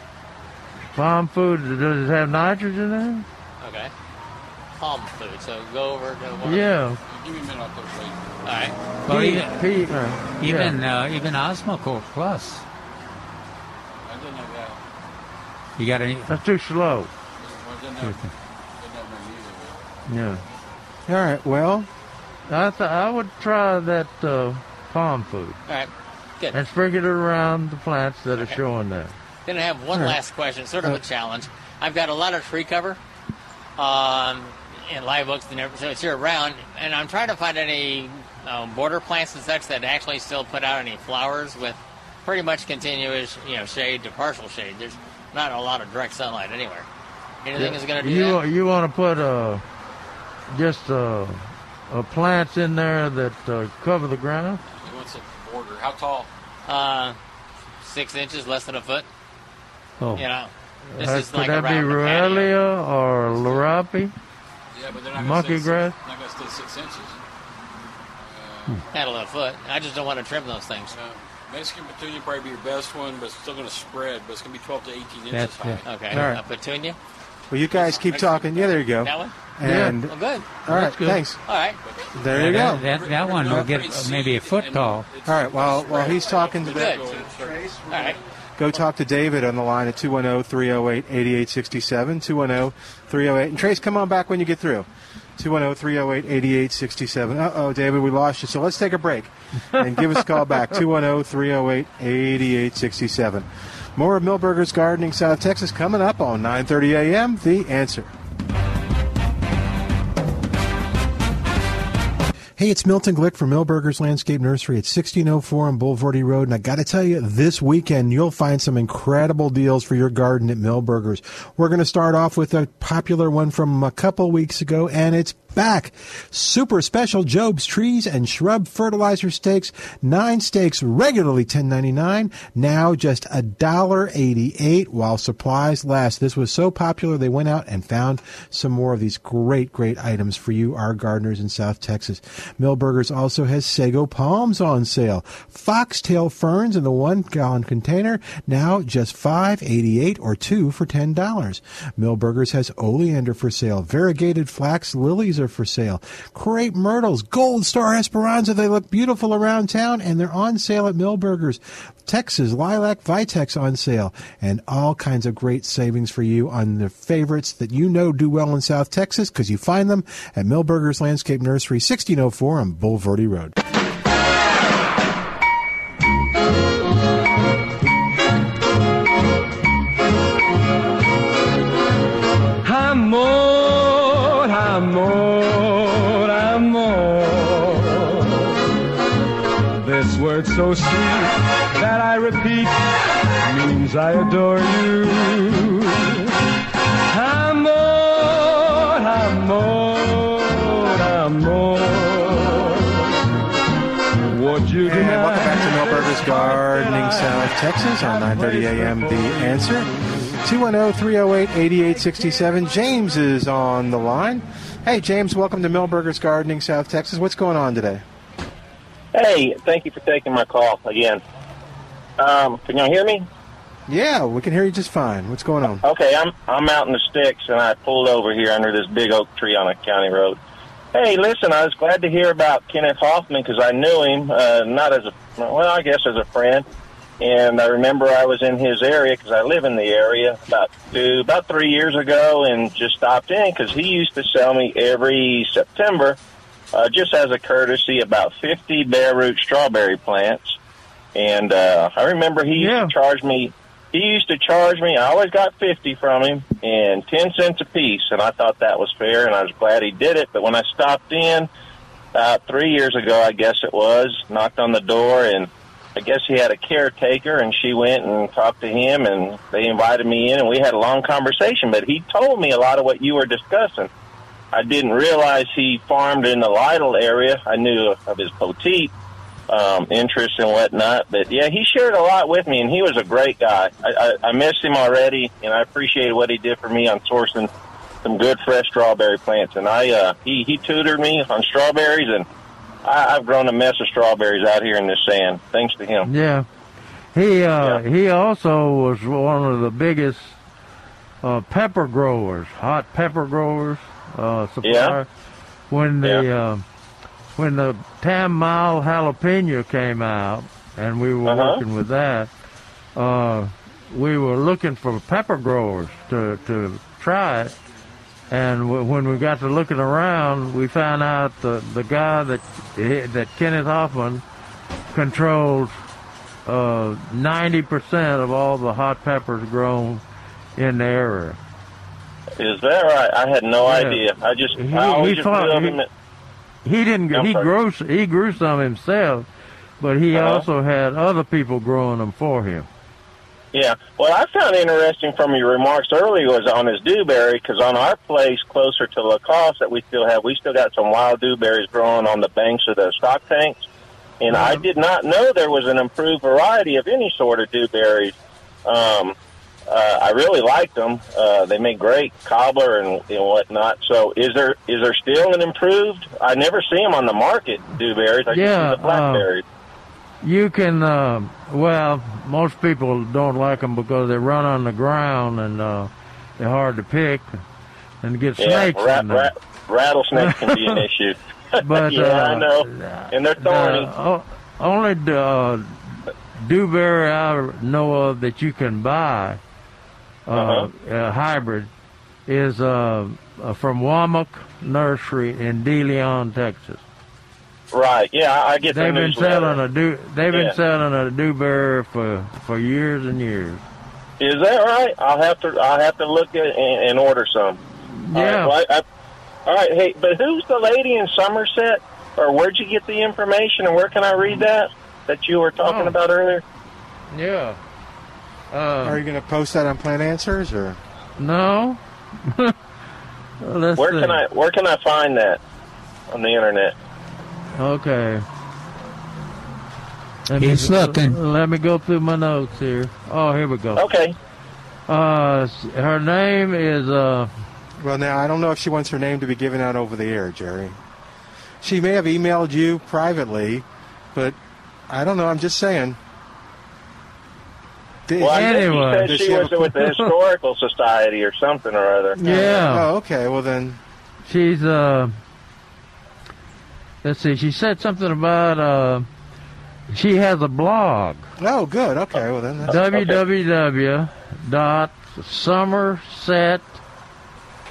C: farm food, does it have nitrogen in it?
L: Okay. Palm food. So go over to one.
C: Yeah.
E: Give me a minute, I'll put it.
L: All right.
F: Well,
C: Pea-
F: even
C: pea- uh,
F: even,
C: yeah.
F: uh, even Osmocote Plus.
E: I didn't know that.
F: You got any?
C: That's too slow.
E: Well, I didn't have, didn't have none either,
C: Yeah.
B: All right. Well,
C: I th- I would try that uh, farm food
L: All right. Good.
C: and sprinkle it around the plants that are showing there.
L: Then I have one
C: All right.
L: last question, sort of
C: Uh,
L: a challenge. I've got a lot of tree cover um, in live oaks, and everything, so it's year round, and I'm trying to find any um, border plants and such that actually still put out any flowers with pretty much continuous, you know, shade to partial shade. There's not a lot of direct sunlight anywhere. Anything is going to do
C: you
L: that?
C: you want to put uh, just uh, uh, plants in there that uh, cover the ground?
E: yeah. He wants a border. How tall?
L: Uh, six inches, less than a foot.
C: Oh.
L: You know, this
C: Uh,
L: is
C: could
L: like
C: that be
L: around.
C: Ruellia or Larapi?
E: Yeah, but they're not
C: Monkey
E: gonna stay
C: grass?
E: Six, not going to stay six inches.
L: Had a little foot. I just don't want to trim those things.
E: Uh, Mexican petunia would probably be your best one, but it's still going to spread. But it's going to be 12 to 18 inches
F: That's
E: high.
F: it.
L: Okay,
B: All right.
L: a petunia.
B: well, you guys keep talking. Yeah, there you go.
L: That one.
B: And
L: Well, good.
B: all right,
F: good.
B: thanks.
L: All right.
B: There you go.
F: That, that, that one will get maybe a foot tall.
B: All right. While while he's talking to
L: Good.
B: that,
L: All right.
B: Go talk to David on the line at 210-308-8867, 210-308. And Trace, come on back when you get through. 210-308-8867. Uh-oh, David, we lost you. So let's take a break and give us a call back, 210-308-8867. More of Milberger's Gardening South Texas coming up on 9:30 a.m. The Answer. Hey, it's Milton Glick from Milberger's Landscape Nursery at 1604 on Bulverde Road. And I got to tell you, this weekend you'll find some incredible deals for your garden at Milberger's. We're going to start off with a popular one from a couple weeks ago, and it's back. Super special Jobe's trees and shrub fertilizer stakes. Nine stakes regularly $10.99. Now just $1.88 while supplies last. This was so popular they went out and found some more of these great, great items for you, our gardeners in South Texas. Milberger's also has sago palms on sale. Foxtail ferns in the one gallon container. Now just $5.88 or two for $10. Milberger's has oleander for sale. Variegated flax lilies are for sale. Crepe myrtles, gold star esperanza. They look beautiful around town and they're on sale at Milberger's. Texas lilac vitex on sale and all kinds of great savings for you on the favorites that you know do well in South Texas because you find them at Milberger's Landscape Nursery, 1604 on
G: Bull Bulverde Road. So sweet that I repeat means I adore you. Amor, amor, amor. Would you
B: And welcome back to
G: deny
B: Milberger's Gardening South Texas on 9:30 a.m. The Answer. oh, 210-308-8867. James is on the line. Hey, James, welcome to Milberger's Gardening South Texas. What's going on today?
M: Hey, thank you for taking my call again. Um, can y'all hear me?
B: Yeah, we can hear you just fine. What's going on?
M: Okay, I'm I'm out in the sticks and I pulled over here under this big oak tree on a county road. Hey, listen, I was glad to hear about Kenneth Hoffman because I knew him, uh, not as a well, I guess as a friend. And I remember I was in his area because I live in the area about two, about three years ago, and just stopped in because he used to sell me every September, uh, just as a courtesy, about fifty bare root strawberry plants. And uh, I remember he used to charge me. He used to charge me. I always got fifty from him and ten cents a piece, and I thought that was fair, and I was glad he did it. But when I stopped in about three years ago, I guess it was, knocked on the door, and I guess he had a caretaker, and she went and talked to him, and they invited me in, and we had a long conversation. But he told me a lot of what you were discussing. I didn't realize he farmed in the Lytle area. I knew of his poteet um, interests and whatnot, but yeah, he shared a lot with me, and he was a great guy. I, I, I missed him already, and I appreciated what he did for me on sourcing some good fresh strawberry plants. And I, uh, he he tutored me on strawberries, and I, I've grown a mess of strawberries out here in this sand, thanks to him.
C: Yeah. He uh, he also was one of the biggest uh, pepper growers, hot pepper growers, uh, supply.
M: Yeah.
C: When the uh, when the TAM Mild jalapeno came out, and we were
M: Uh-huh.
C: working with that, uh, we were looking for pepper growers to to try it. And w- when we got to looking around, we found out the the guy that that Kenneth Hoffman controlled uh, ninety percent of all the hot peppers grown in the area.
M: Is that right? I had no
C: Yeah.
M: idea. I just
C: He-
M: I always
C: he
M: just
C: thought- he- He didn't.
M: I'm
C: he
M: sorry.
C: grew. He grew some himself, but he
M: Uh-huh.
C: also had other people growing them for him.
M: Yeah. What I found interesting from your remarks earlier was on his dewberry, because on our place closer to Lacoste that we still have, we still got some wild dewberries growing on the banks of the stock tanks. And I did not know there was an improved variety of any sort of dewberries. Um, uh, I really liked them. Uh, they make great cobbler and, and whatnot. So, is there is there still an improved? I never see them on the market dewberries. I
C: Yeah,
M: just see the blackberries.
C: You can. Uh, well, most people don't like them because they run on the ground and uh, they're hard to pick and get
M: yeah,
C: snakes
M: rat,
C: in them.
M: rat, rattlesnakes can be an issue.
C: But
M: yeah,
C: uh,
M: I know, and they're thorny.
C: O- only uh, dewberry I know of that you can buy, uh,
M: Uh-huh.
C: hybrid, is uh, uh, from Womack Nursery in De Leon, Texas.
M: Right. Yeah, I I get
C: They've been selling a dew. They've
M: Yeah.
C: been selling a dewberry for for years and years.
M: Is that right? I'll have to. I'll have to look at and, and order some.
C: Yeah.
M: All right, well, I, I, all right. Hey, but who's the lady in Somerset? Or where'd you get the information? And where can I read that that you were talking
C: Oh.
M: about earlier?
C: Yeah. Uh,
B: Are you going to post that on Plant Answers or?
C: No. Let's
M: where
C: see.
M: can I Where can I find that on the internet?
C: Okay. Let
F: He's looking.
C: Let me go through my notes here. Oh, here we go.
M: Okay.
C: Uh, her name is uh.
B: Well, now I don't know if she wants her name to be given out over the air, Jerry. She may have emailed you privately, but I don't know. I'm just saying. Did-
M: Well, I think she said
B: Does
M: she
B: she
M: was
B: a-
M: with the historical society or something or other.
C: Yeah.
B: Oh, okay. Well then,
C: She's uh. Let's see. She said something about uh. She has a blog.
B: oh, good. Okay. Well then, that's,
C: www. dot Somerset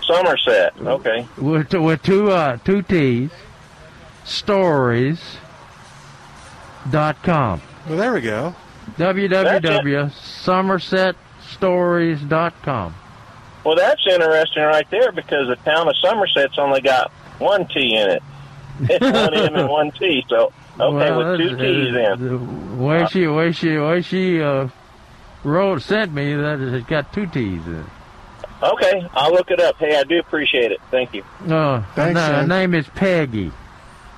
M: Somerset. Okay.
C: with with two uh two T's stories dot com.
B: well there we go.
C: Www. Somersetstories dot com.
M: Well, that's interesting right there because the town of Somerset's only got one T in it. one M and one T. So okay,
C: Well,
M: with two T's
C: uh,
M: in.
C: The way she way she way she uh wrote sent me that it's got two T's in.
M: Okay, I'll look it up. Hey, I do appreciate it. Thank you,
C: Uh, her,
B: Thanks,
C: na- her name is Peggy.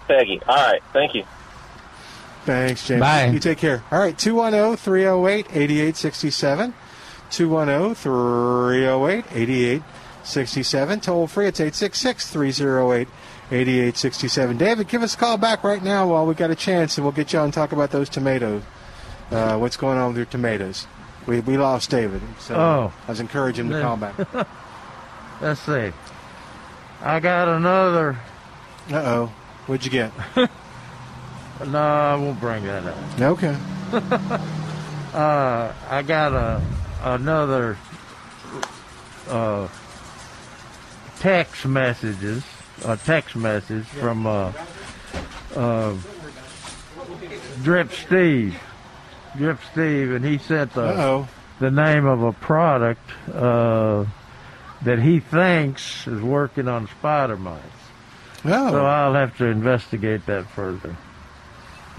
M: Peggy. All right, thank you.
B: Thanks, James.
F: Bye.
B: You take care. All right, 210 308 8867. 210 308 8867. Toll free, it's 866 308 8867. David, give us a call back right now while we got a chance, and we'll get you on and talk about those tomatoes. Uh, what's going on with your tomatoes? We, we lost David, so
C: Oh.
B: I was encouraging him to call back.
C: Let's see. I got another.
B: Uh oh. What'd you get?
C: No, I won't bring that up.
B: Okay.
C: Uh, I got a another uh, text messages, a text message from uh, uh, Drip Steve, Drip Steve, and he sent the
B: Uh-oh.
C: the name of a product uh, that he thinks is working on spider mites.
B: Oh.
C: So I'll have to investigate that further.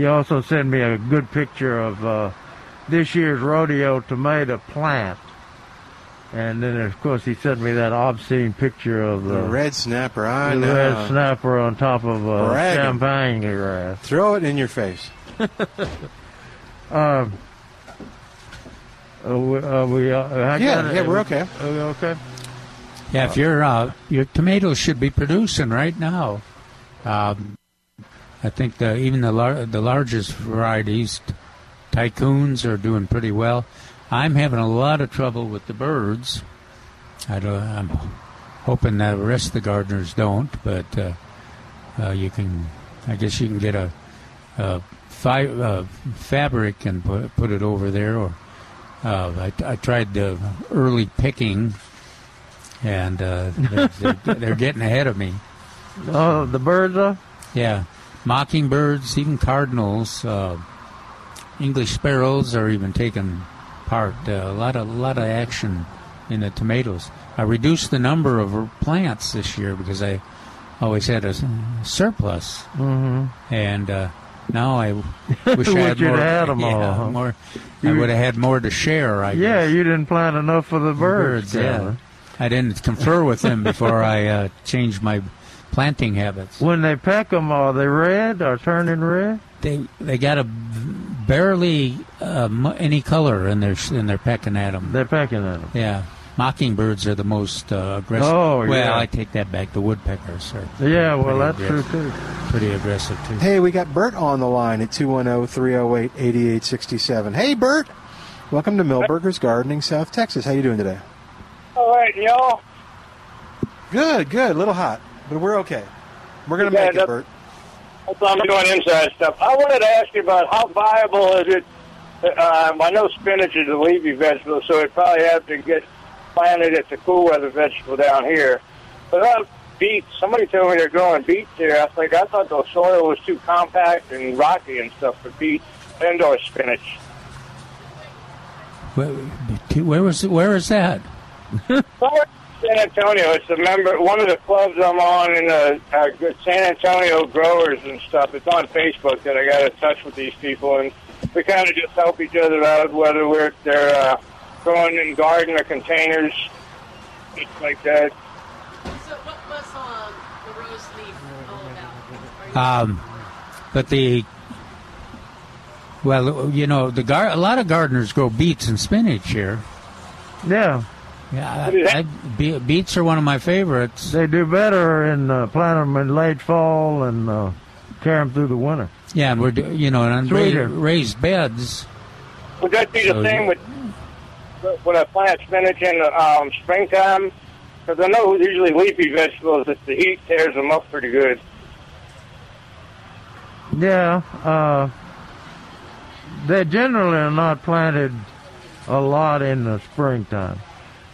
C: He also sent me a good picture of uh, this year's rodeo tomato plant. And then, of course, he sent me that obscene picture of the,
B: The red snapper, I
C: the
B: know.
C: red snapper on top of uh,
B: Bragging.
C: champagne grass.
B: Throw it in your face.
C: Um, uh, we, uh, we, uh,
B: Yeah, yeah, we're okay.
C: Are we okay?
F: Yeah, if your uh, your tomatoes should be producing right now. Um, I think the, even the lar- the largest varieties, tycoons, are doing pretty well. I'm having a lot of trouble with the birds. I don't, I'm hoping that the rest of the gardeners don't, but uh, uh, you can. I guess you can get a, a fi- uh, fabric and put, put it over there. Or uh, I, I tried the early picking, and uh, they're, they're, they're getting ahead of me.
C: Oh, the birds are?
F: Yeah, mockingbirds, even cardinals, uh, English sparrows are even taking part. Uh, a lot of lot of action in the tomatoes. I reduced the number of plants this year because I always had a surplus,
C: Mm-hmm.
F: and uh, now I wish I had more.
C: had
F: yeah,
C: all,
F: more. I
C: You-
F: would have had more to share. I
C: yeah,
F: guess.
C: you didn't plant enough for the birds.
F: yeah.
C: Calvin.
F: I didn't confer with them before I uh, changed my planting habits.
C: When they peck them, are they red or turning red?
F: They they got a barely uh, mu- any color in their in their pecking at them.
C: They're pecking at them.
F: Yeah, mockingbirds are the most uh, aggressive.
C: Oh,
F: well,
C: yeah.
F: I take that back. The woodpeckers are.
C: Yeah, well,
F: pretty
C: that's true
F: aggressive.
C: too.
F: Pretty aggressive too.
B: Hey, we got Bert on the line at 210-308-8867. Hey, Bert. Welcome to Milberger's Gardening, South Texas. How you doing today?
N: All right, y'all.
B: Good, good. A little hot, but we're okay. We're going to
N: Yeah,
B: make it,
N: that-
B: Bert.
N: That's why I'm doing inside stuff. I wanted to ask you about how viable is it? Um, I know spinach is a leafy vegetable, so it probably have to get planted. It's a cool weather vegetable down here. But uh, beets, somebody told me they're growing beets here. I think I thought the soil was too compact and rocky and stuff for beets and or spinach.
F: Where, where was where is that?
N: San Antonio. It's a member, one of the clubs I'm on in the uh, San Antonio growers and stuff. It's on Facebook that I got in touch with these people, and we kind of just help each other out, whether we're they're uh, growing in garden or containers, things like that.
O: So what was um, the rose leaf all about?
F: Um, but the well, you know, the gar- a lot of gardeners grow beets and spinach here.
C: Yeah.
F: Yeah, I, I, be- beets are one of my favorites.
C: They do better in uh, plant them in late fall and uh, carry them through the winter.
F: Yeah, and we're you know on ra-
C: Sweeter.
F: raised beds.
N: Would that be the same with when I plant spinach in the um, springtime? Because I know usually leafy vegetables, if the heat tears them up pretty good.
C: Yeah, uh, they generally are not planted a lot in the springtime.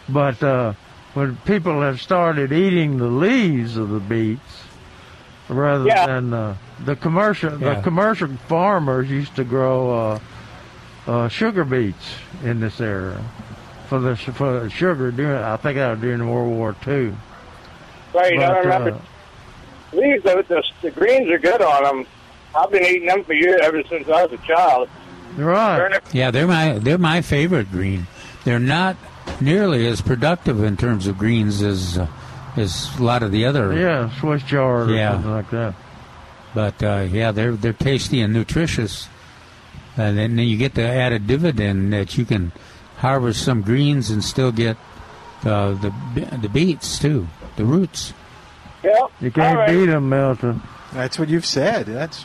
C: But uh, when people have started eating the leaves of the beets, rather
N: Yeah.
C: than uh, the commercial,
F: Yeah.
C: the commercial farmers used to grow uh, uh, sugar beets in this area for the for the sugar during. I think that was during World War II.
N: Right, I remember.
C: uh,
N: Leaves, the, the, the greens are good on them. I've been eating them for years, ever since I was a child.
C: Right.
F: Yeah, they're my they're my favorite green. They're not nearly as productive in terms of greens as uh, as a lot of the other.
C: Yeah, Swiss chard or
F: Yeah.
C: something like that.
F: But uh, yeah, they're they're tasty and nutritious, and then you get the added dividend that you can harvest some greens and still get uh, the the beets too, the roots.
N: Yeah.
C: You can't
N: All right.
C: beat them, Milton.
B: That's what you've said. That's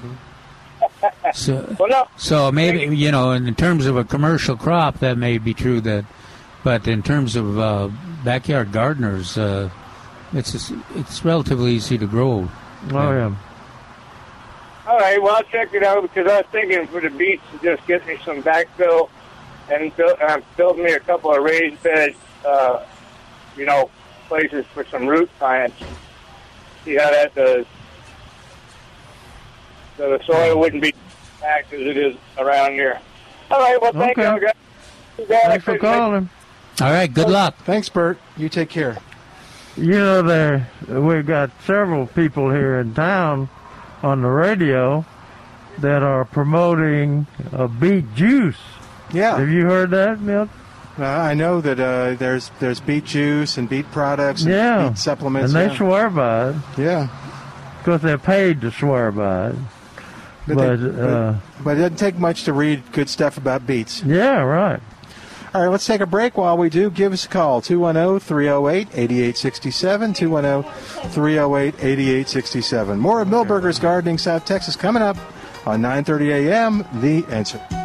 F: So,
N: Well, no.
F: so maybe you know, in terms of a commercial crop, that may be true. That, but in terms of uh, backyard gardeners, uh, it's it's relatively easy to grow.
C: Oh yeah.
N: All right, well, I'll check it out because I was thinking for the beach to just get me some backfill and build, uh, build me a couple of raised beds, uh, you know, places for some root plants. See how that does. So the soil wouldn't be packed as it is around here. All right, well, thank
C: Okay.
N: you, guys. You guys
C: Thanks for calling.
F: All right, good luck.
B: Thanks, Bert. You take care.
C: You know, there we've got several people here in town on the radio that are promoting a beet juice.
B: Yeah.
C: Have you heard that, Milton?
B: Uh, I know that uh, there's there's beet juice and beet products and
C: Yeah.
B: beet supplements.
C: And they
B: yeah.
C: swear by it.
B: Yeah.
C: Because they're paid to swear by it.
B: But,
C: But,
B: they-
C: uh,
B: but, but it doesn't take much to read good stuff about beets.
C: Yeah, right.
B: All right, let's take a break. While we do, give us a call 210 308 8867. 210 308 8867. More of Milberger's Gardening South Texas coming up on 9:30 a.m. The Answer.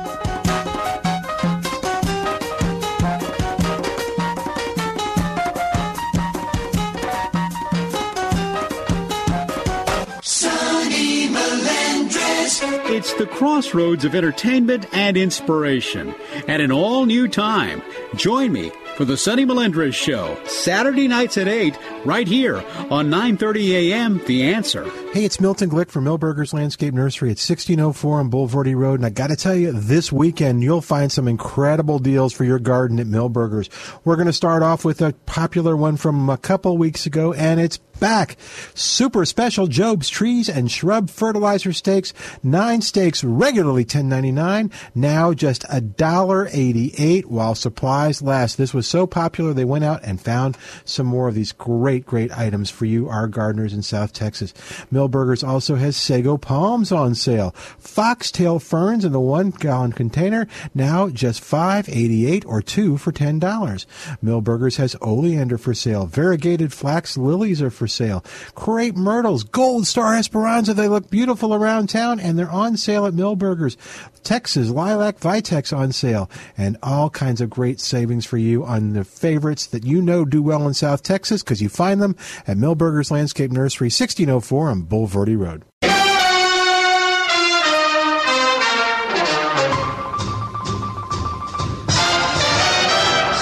P: It's the crossroads of entertainment and inspiration at an all new time. Join me for the Sonny Melendrez Show, Saturday nights at 8, right here on 9.30 a.m. The Answer.
B: Hey, it's Milton Glick from Milberger's Landscape Nursery at 1604 on Bulverde Road. And I got to tell you, this weekend you'll find some incredible deals for your garden at Milberger's. We're going to start off with a popular one from a couple weeks ago, and it's back. Super special Jobe's trees and shrub fertilizer stakes. Nine stakes regularly $10.99, Now just a dollar eighty eight while supplies last. This was so popular they went out and found some more of these great, great items for you, our gardeners in South Texas. Milberger's also has sago palms on sale. Foxtail ferns in the one gallon container now just five eighty eight or two for ten dollars. Milberger's has oleander for sale. Variegated flax lilies are for sale. Crepe myrtles, gold star esperanza. They look beautiful around town and they're on sale at Milberger's. Texas lilac vitex on sale and all kinds of great savings for you on the favorites that you know do well in South Texas because you find them at Milberger's Landscape Nursery, 1604 on Bulverde Road.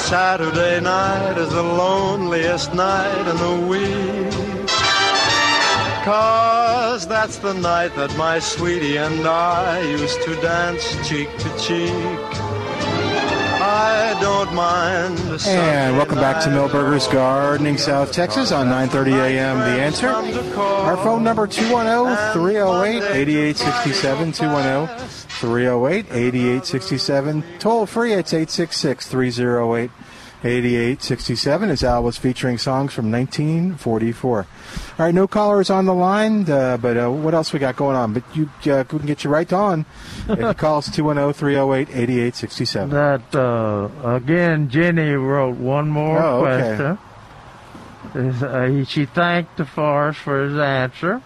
Q: Saturday night is the loneliest night in the week. Cause that's the night that my sweetie and I used to dance cheek to cheek. I don't mind.
B: And welcome back to Milberger's Gardening, South Texas on 9:30 a.m. The Answer. Our phone number oh, 210-308-8867 210-308-8867. Toll free it's 866-308 8867 as Al was featuring songs from 1944. All right, no callers on the line, uh, but uh, what else we got going on? But you uh, we can get you right on. if you call us 210-308-8867.
C: That uh, again, Jenny wrote one more
B: Oh, okay.
C: question. Uh, she thanked the Forrest for his answer.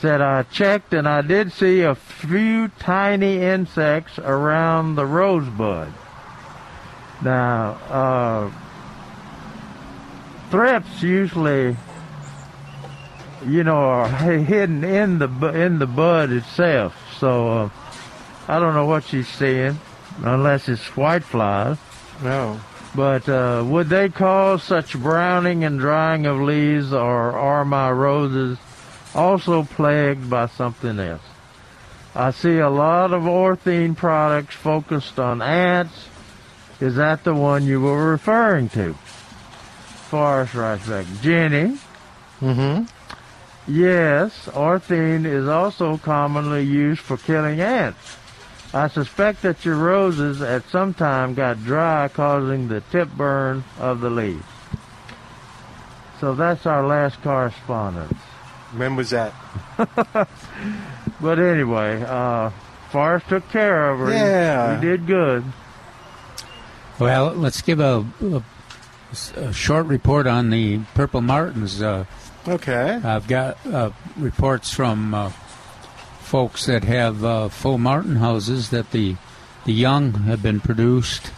C: Said, "I checked and I did see a few tiny insects around the rosebud. Now, uh, thrips usually, you know, are hidden in the in the bud itself. So uh, I don't know what she's seeing, unless it's white flies.
B: No.
C: But uh, would they cause such browning and drying of leaves, or are my roses also plagued by something else? I see a lot of orthene products focused on ants. Is that the one you were referring to? Forrest writes back, Jenny.
B: Mm-hmm.
C: Yes, orthene is also commonly used for killing ants. I suspect that your roses at some time got dry, causing the tip burn of the leaves. So that's our last correspondence.
B: When was that?
C: But anyway, uh, Forrest took care of her. He-
F: Yeah.
C: He, did good.
F: Well, let's give a, a, a short report on the purple martins. Uh,
B: okay.
F: I've got uh, reports from uh, folks that have uh, full martin houses that the the young have been produced,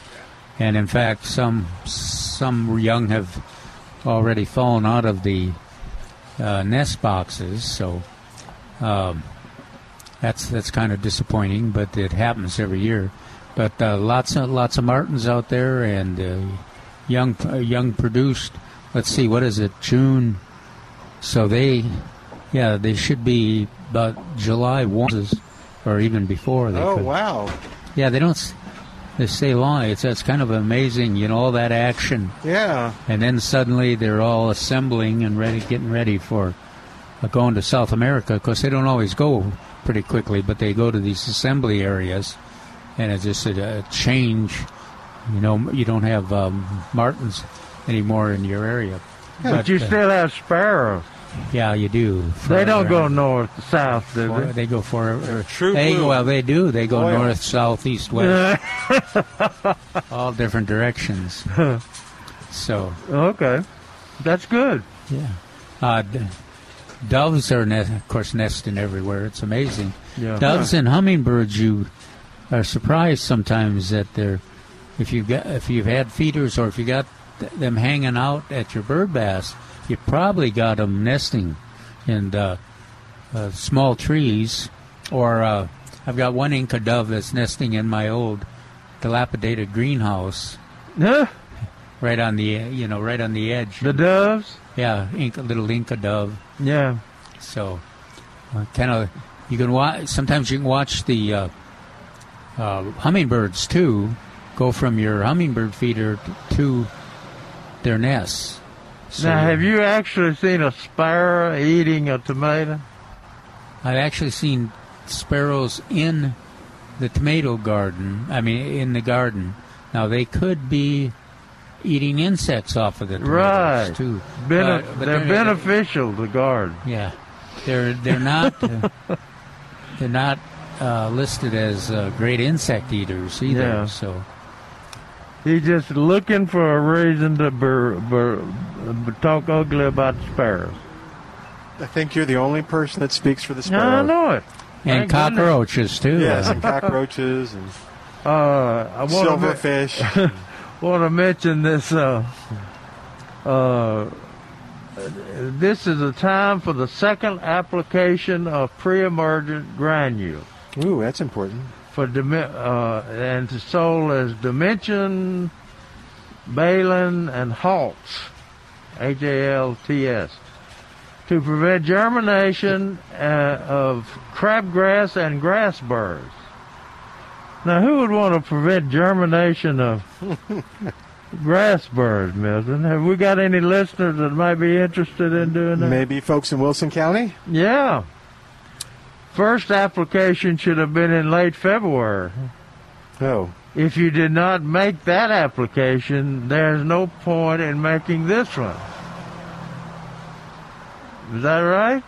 F: and in fact, some some young have already fallen out of the uh, nest boxes. So. Um, that's that's kind of disappointing, but it happens every year. But uh, lots of lots of martins out there, and uh, young uh, young produced. Let's see, what is it? June. So they, yeah, they should be about July one, or even before. They
B: Oh,
F: could.
B: wow.
F: Yeah, they don't. They stay long. It's it's kind of amazing, you know, all that action,
B: Yeah.
F: and then suddenly they're all assembling and ready, getting ready for uh, going to South America. because they don't always go pretty quickly, but they go to these assembly areas, and it's just a, a change. You know, you don't have um, martins anymore in your area.
C: But, you
F: uh,
C: still have sparrows.
F: yeah, you do.
C: They don't go north, south, do they?
F: they go for uh,
C: True
F: They,
C: blue.
F: well, they do. They go
C: Oil.
F: north, south, east, west, all different directions. So
C: okay, that's good.
F: Yeah, uh, d- doves are, ne- of course, nesting everywhere. It's amazing.
C: Yeah.
F: Doves and hummingbirds, you are surprised sometimes that they're if you got if you've had feeders or if you got them hanging out at your bird baths, you probably got them nesting in uh, uh, small trees or uh, I've got one Inca dove that's nesting in my old dilapidated greenhouse.
C: Huh?
F: Right on the you know right on the edge.
C: The doves.
F: Yeah, Inca, little Inca dove.
C: Yeah.
F: So, kind of, you can watch. Sometimes you can watch the uh, hummingbirds too, go from your hummingbird feeder to their nests. So
C: now, have you actually seen a sparrow eating a tomato?
F: I've actually seen sparrows in the tomato garden. I mean, in the garden. Now they could be eating insects off of the tomatoes
C: Right.
F: too.
C: Bene-
F: Uh, but
C: they're, beneficial to the garden.
F: Yeah, they're they're not uh, they're not uh, listed as uh, great insect eaters either.
C: Yeah.
F: So
C: He's just looking for a reason to bur- bur- bur- talk ugly about sparrows.
B: I think you're the only person that speaks for the
C: Yeah,
B: sparrow.
C: I know it.
F: and
C: Thank goodness.
F: cockroaches too.
B: Yes, and cockroaches and
C: Uh, I want
B: silverfish.
C: want to mention this. Uh, uh, this is a time for the second application of pre-emergent granules.
B: Ooh, that's important.
C: For dimi- uh, and it's sold as Dimension, Balan, and Halts, H A L T S, to prevent germination uh, of crabgrass and grass burrs. Now, who would want to prevent germination of grass burrs, Milton? Have we got any listeners that might be interested in doing that?
B: Maybe folks in Wilson County.
C: Yeah. First application should have been in late February.
B: Oh.
C: If you did not make that application, there's no point in making this one. Is that right?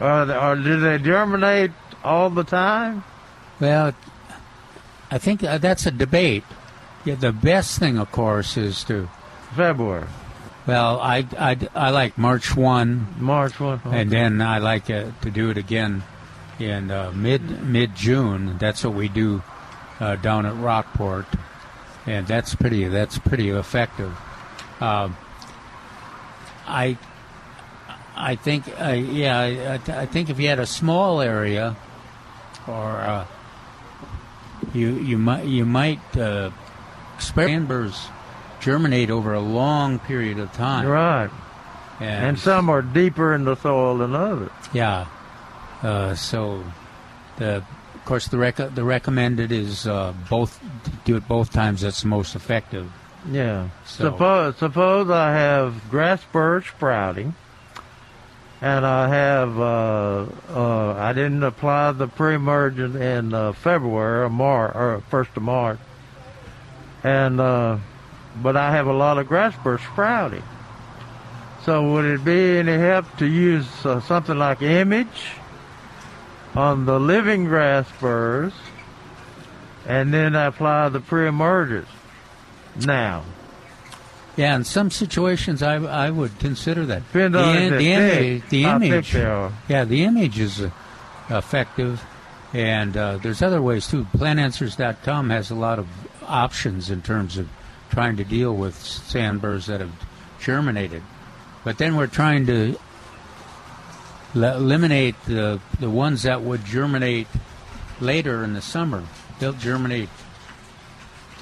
C: Or, or do they germinate all the time?
F: well, I think uh, that's a debate. Yeah, the best thing, of course, is to
C: February.
F: Well, I, I, I like March one,
C: March one,
F: and then I like uh, to do it again in uh, mid mid June. That's what we do uh, down at Rockport, and that's pretty that's pretty effective. Um, I I think uh, yeah I, I think if you had a small area, or uh, you you might you might uh, germinate over a long period of time.
C: Right.
F: And,
C: And some are deeper in the soil than others.
F: yeah. Uh, so, the of course the rec- the recommended is uh, both do it both times. That's most effective.
C: Yeah.
F: So-
C: Suppose suppose I have grass burr sprouting, and I have uh, uh, I didn't apply the pre-emergent in uh, February or March or first of March, and uh, but I have a lot of grass burr sprouting. So would it be any help to use uh, something like image on the living grass burrs, and then I apply the pre-emergent? Now.
F: Yeah, in some situations, I I would consider that.
C: Depends on
F: the, the image,
C: thick,
F: the
C: thick
F: image,
C: are.
F: yeah, the image is uh, effective, and uh, there's other ways too. PlantAnswers.com has a lot of options in terms of trying to deal with sandburrs that have germinated, but then we're trying to eliminate the the ones that would germinate later in the summer. They'll germinate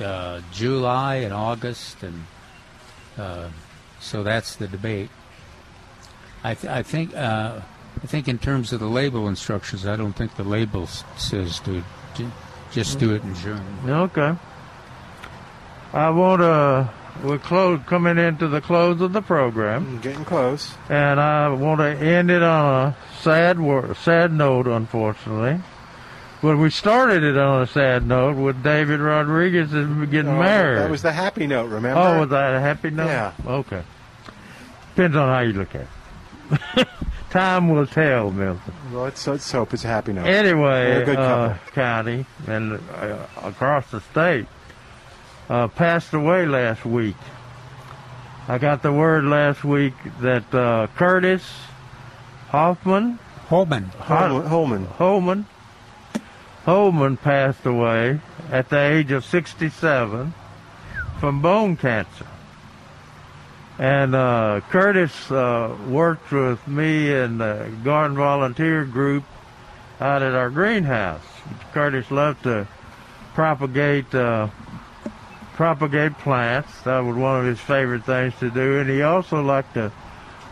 F: uh, July and August, and uh, so that's the debate. I, th- I think uh, I think in terms of the label instructions, I don't think the label says to j- just do it in June.
C: Okay. I want to. We're close, coming into the close of the program,
B: Getting close.
C: and I want to end it on a sad, wor- sad note, unfortunately. But we started it on a sad note with David Rodriguez getting
B: Oh,
C: married.
B: That was the happy note, remember?
C: Oh, was that a happy note?
B: Yeah.
C: Okay. Depends on how you look at it. Time will tell, Milton.
B: Well, let's, let's hope it's a happy note.
C: Anyway, uh, county and uh, across the state uh, passed away last week. I got the word last week that uh, Curtis Hoffman,
F: Holman,
B: Holman, Holman,
C: Holman, Holman passed away at the age of 67 from bone cancer. And uh, Curtis uh, worked with me in the Garden Volunteer Group out at our greenhouse. Curtis loved to propagate uh, propagate plants. That was one of his favorite things to do, and he also liked to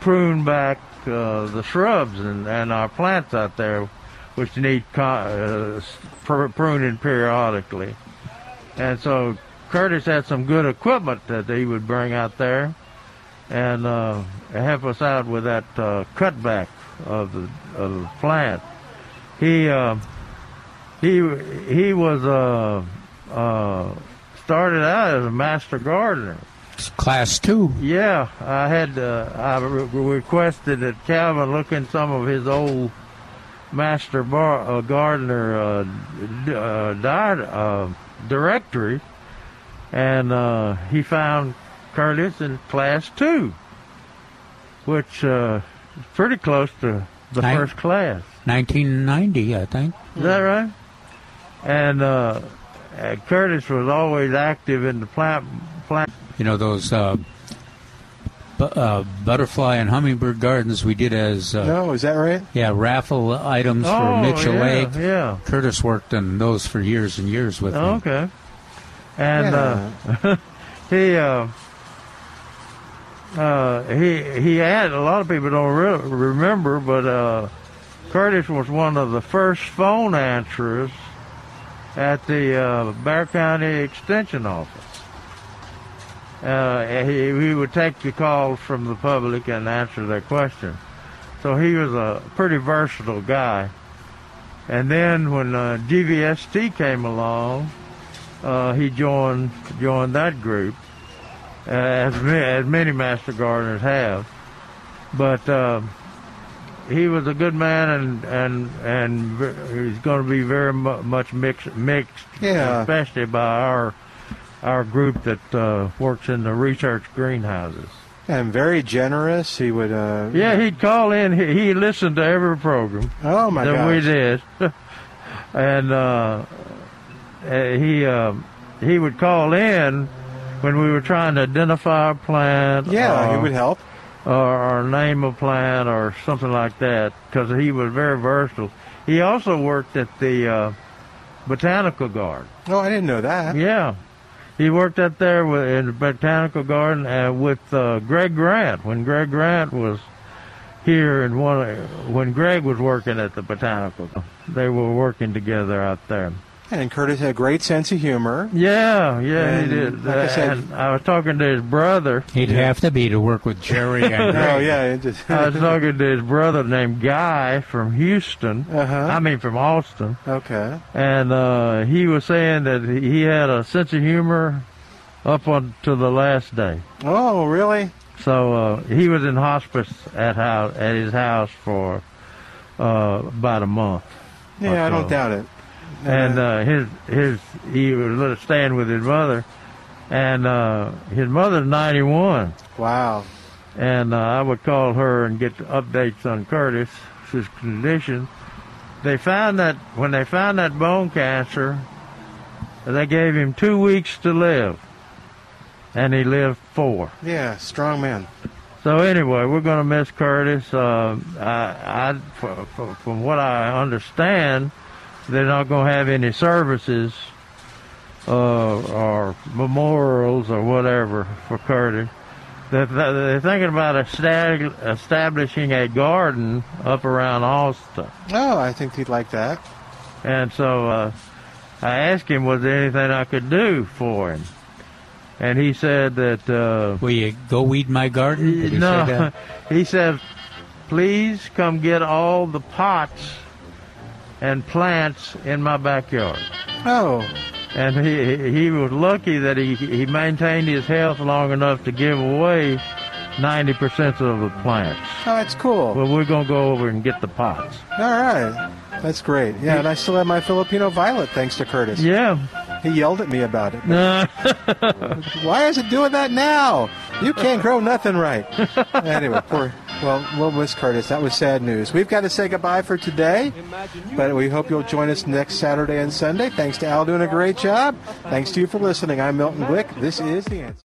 C: prune back uh, the shrubs and, and our plants out there, which need uh, pr- pruning periodically. And so Curtis had some good equipment that he would bring out there and uh, help us out with that uh, cutback of the of the plant. He uh, he he was uh, uh, started out as a master gardener.
F: Class two.
C: Yeah, I had uh, I re- requested that Calvin look in some of his old master bar, uh, gardener uh, d- uh, di- uh, directory, and uh, he found Curtis in class two, which uh, is pretty close to the
F: Nin-
C: first class.
F: 1990, I think.
C: Is that right? And uh, Curtis was always active in the plant plant.
F: You know those uh, bu- uh, butterfly and hummingbird gardens we did as uh,
B: No, is that right?
F: yeah raffle items
C: Oh,
F: for Mitchell
C: yeah,
F: Lake.
C: yeah.
F: Curtis worked on those for years and years with me.
C: Okay. And uh, he uh, uh, he he had a lot of people don't re- remember, but uh, Curtis was one of the first phone answerers at the uh, Bexar County Extension Office. Uh, he, he would take the calls from the public and answer their questions. So he was a pretty versatile guy. And then when uh, GVST came along, uh, he joined joined that group, uh, as, as many master gardeners have. But uh, he was a good man, and and and he's going to be very much mixed, mixed,
B: Yeah.
C: especially by our our group that uh, works in the research greenhouses.
B: And very generous. He would. Uh,
C: Yeah, he'd call in. He, he listened to every program.
B: Oh, my
C: that we did, and uh, uh, he uh, he would call in when we were trying to identify a plant.
B: Yeah, he would help.
C: Or, or name a plant or something like that because he was very versatile. He also worked at the uh, botanical garden.
B: Oh, I didn't know that.
C: Yeah. He worked up there with, in the botanical garden uh, with uh, Greg Grant when Greg Grant was here and one when Greg was working at the botanical. They were working together out there.
B: And Curtis had a great sense of humor.
C: Yeah, yeah,
B: And
C: he did.
B: like I said-
C: and I was talking to his brother.
F: He'd have to be to work with Jerry and
B: Oh yeah, it just
C: I was talking to his brother named Guy from Houston.
B: Uh-huh.
C: I mean from Austin.
B: Okay.
C: And uh, he was saying that he had a sense of humor up until the last day.
B: Oh, really?
C: So uh, he was in hospice at house at his house for uh, about a month.
B: Yeah,
C: or
B: I don't
C: so.
B: doubt it.
C: And uh, his his he was staying with his mother, and uh, his mother's ninety one.
B: Wow.
C: And uh, I would call her and get updates on Curtis, his condition. They found that when they found that bone cancer, they gave him two weeks to live, and he lived four.
B: Yeah, strong man.
C: So anyway, we're going to miss Curtis. Uh, I, I, from what I understand, they're not going to have any services uh, or memorials or whatever for Curtis. They're, they're thinking about estab- establishing a garden up around Austin.
B: Oh, I think he'd like that.
C: And so uh, I asked him, was there anything I could do for him? And he said that. Uh,
F: Will you go weed my garden? Did he
C: no,
F: say that?
C: he said, please come get all the pots and plants in my backyard.
B: Oh.
C: And he he was lucky that he he maintained his health long enough to give away ninety percent of the plants.
B: Oh, that's cool.
C: Well, we're gonna go over and get the pots.
B: All right. That's great. Yeah, and I still have my Filipino violet thanks to Curtis.
C: Yeah.
B: He yelled at me about it.
C: No.
B: Why is it doing that now? You can't grow nothing right. anyway, poor. Well, we'll miss Curtis. That was sad news. We've got to say goodbye for today, but we hope you'll join us next Saturday and Sunday. Thanks to Al doing a great job. Thanks to you for listening. I'm Milton Glick. This is The Answer.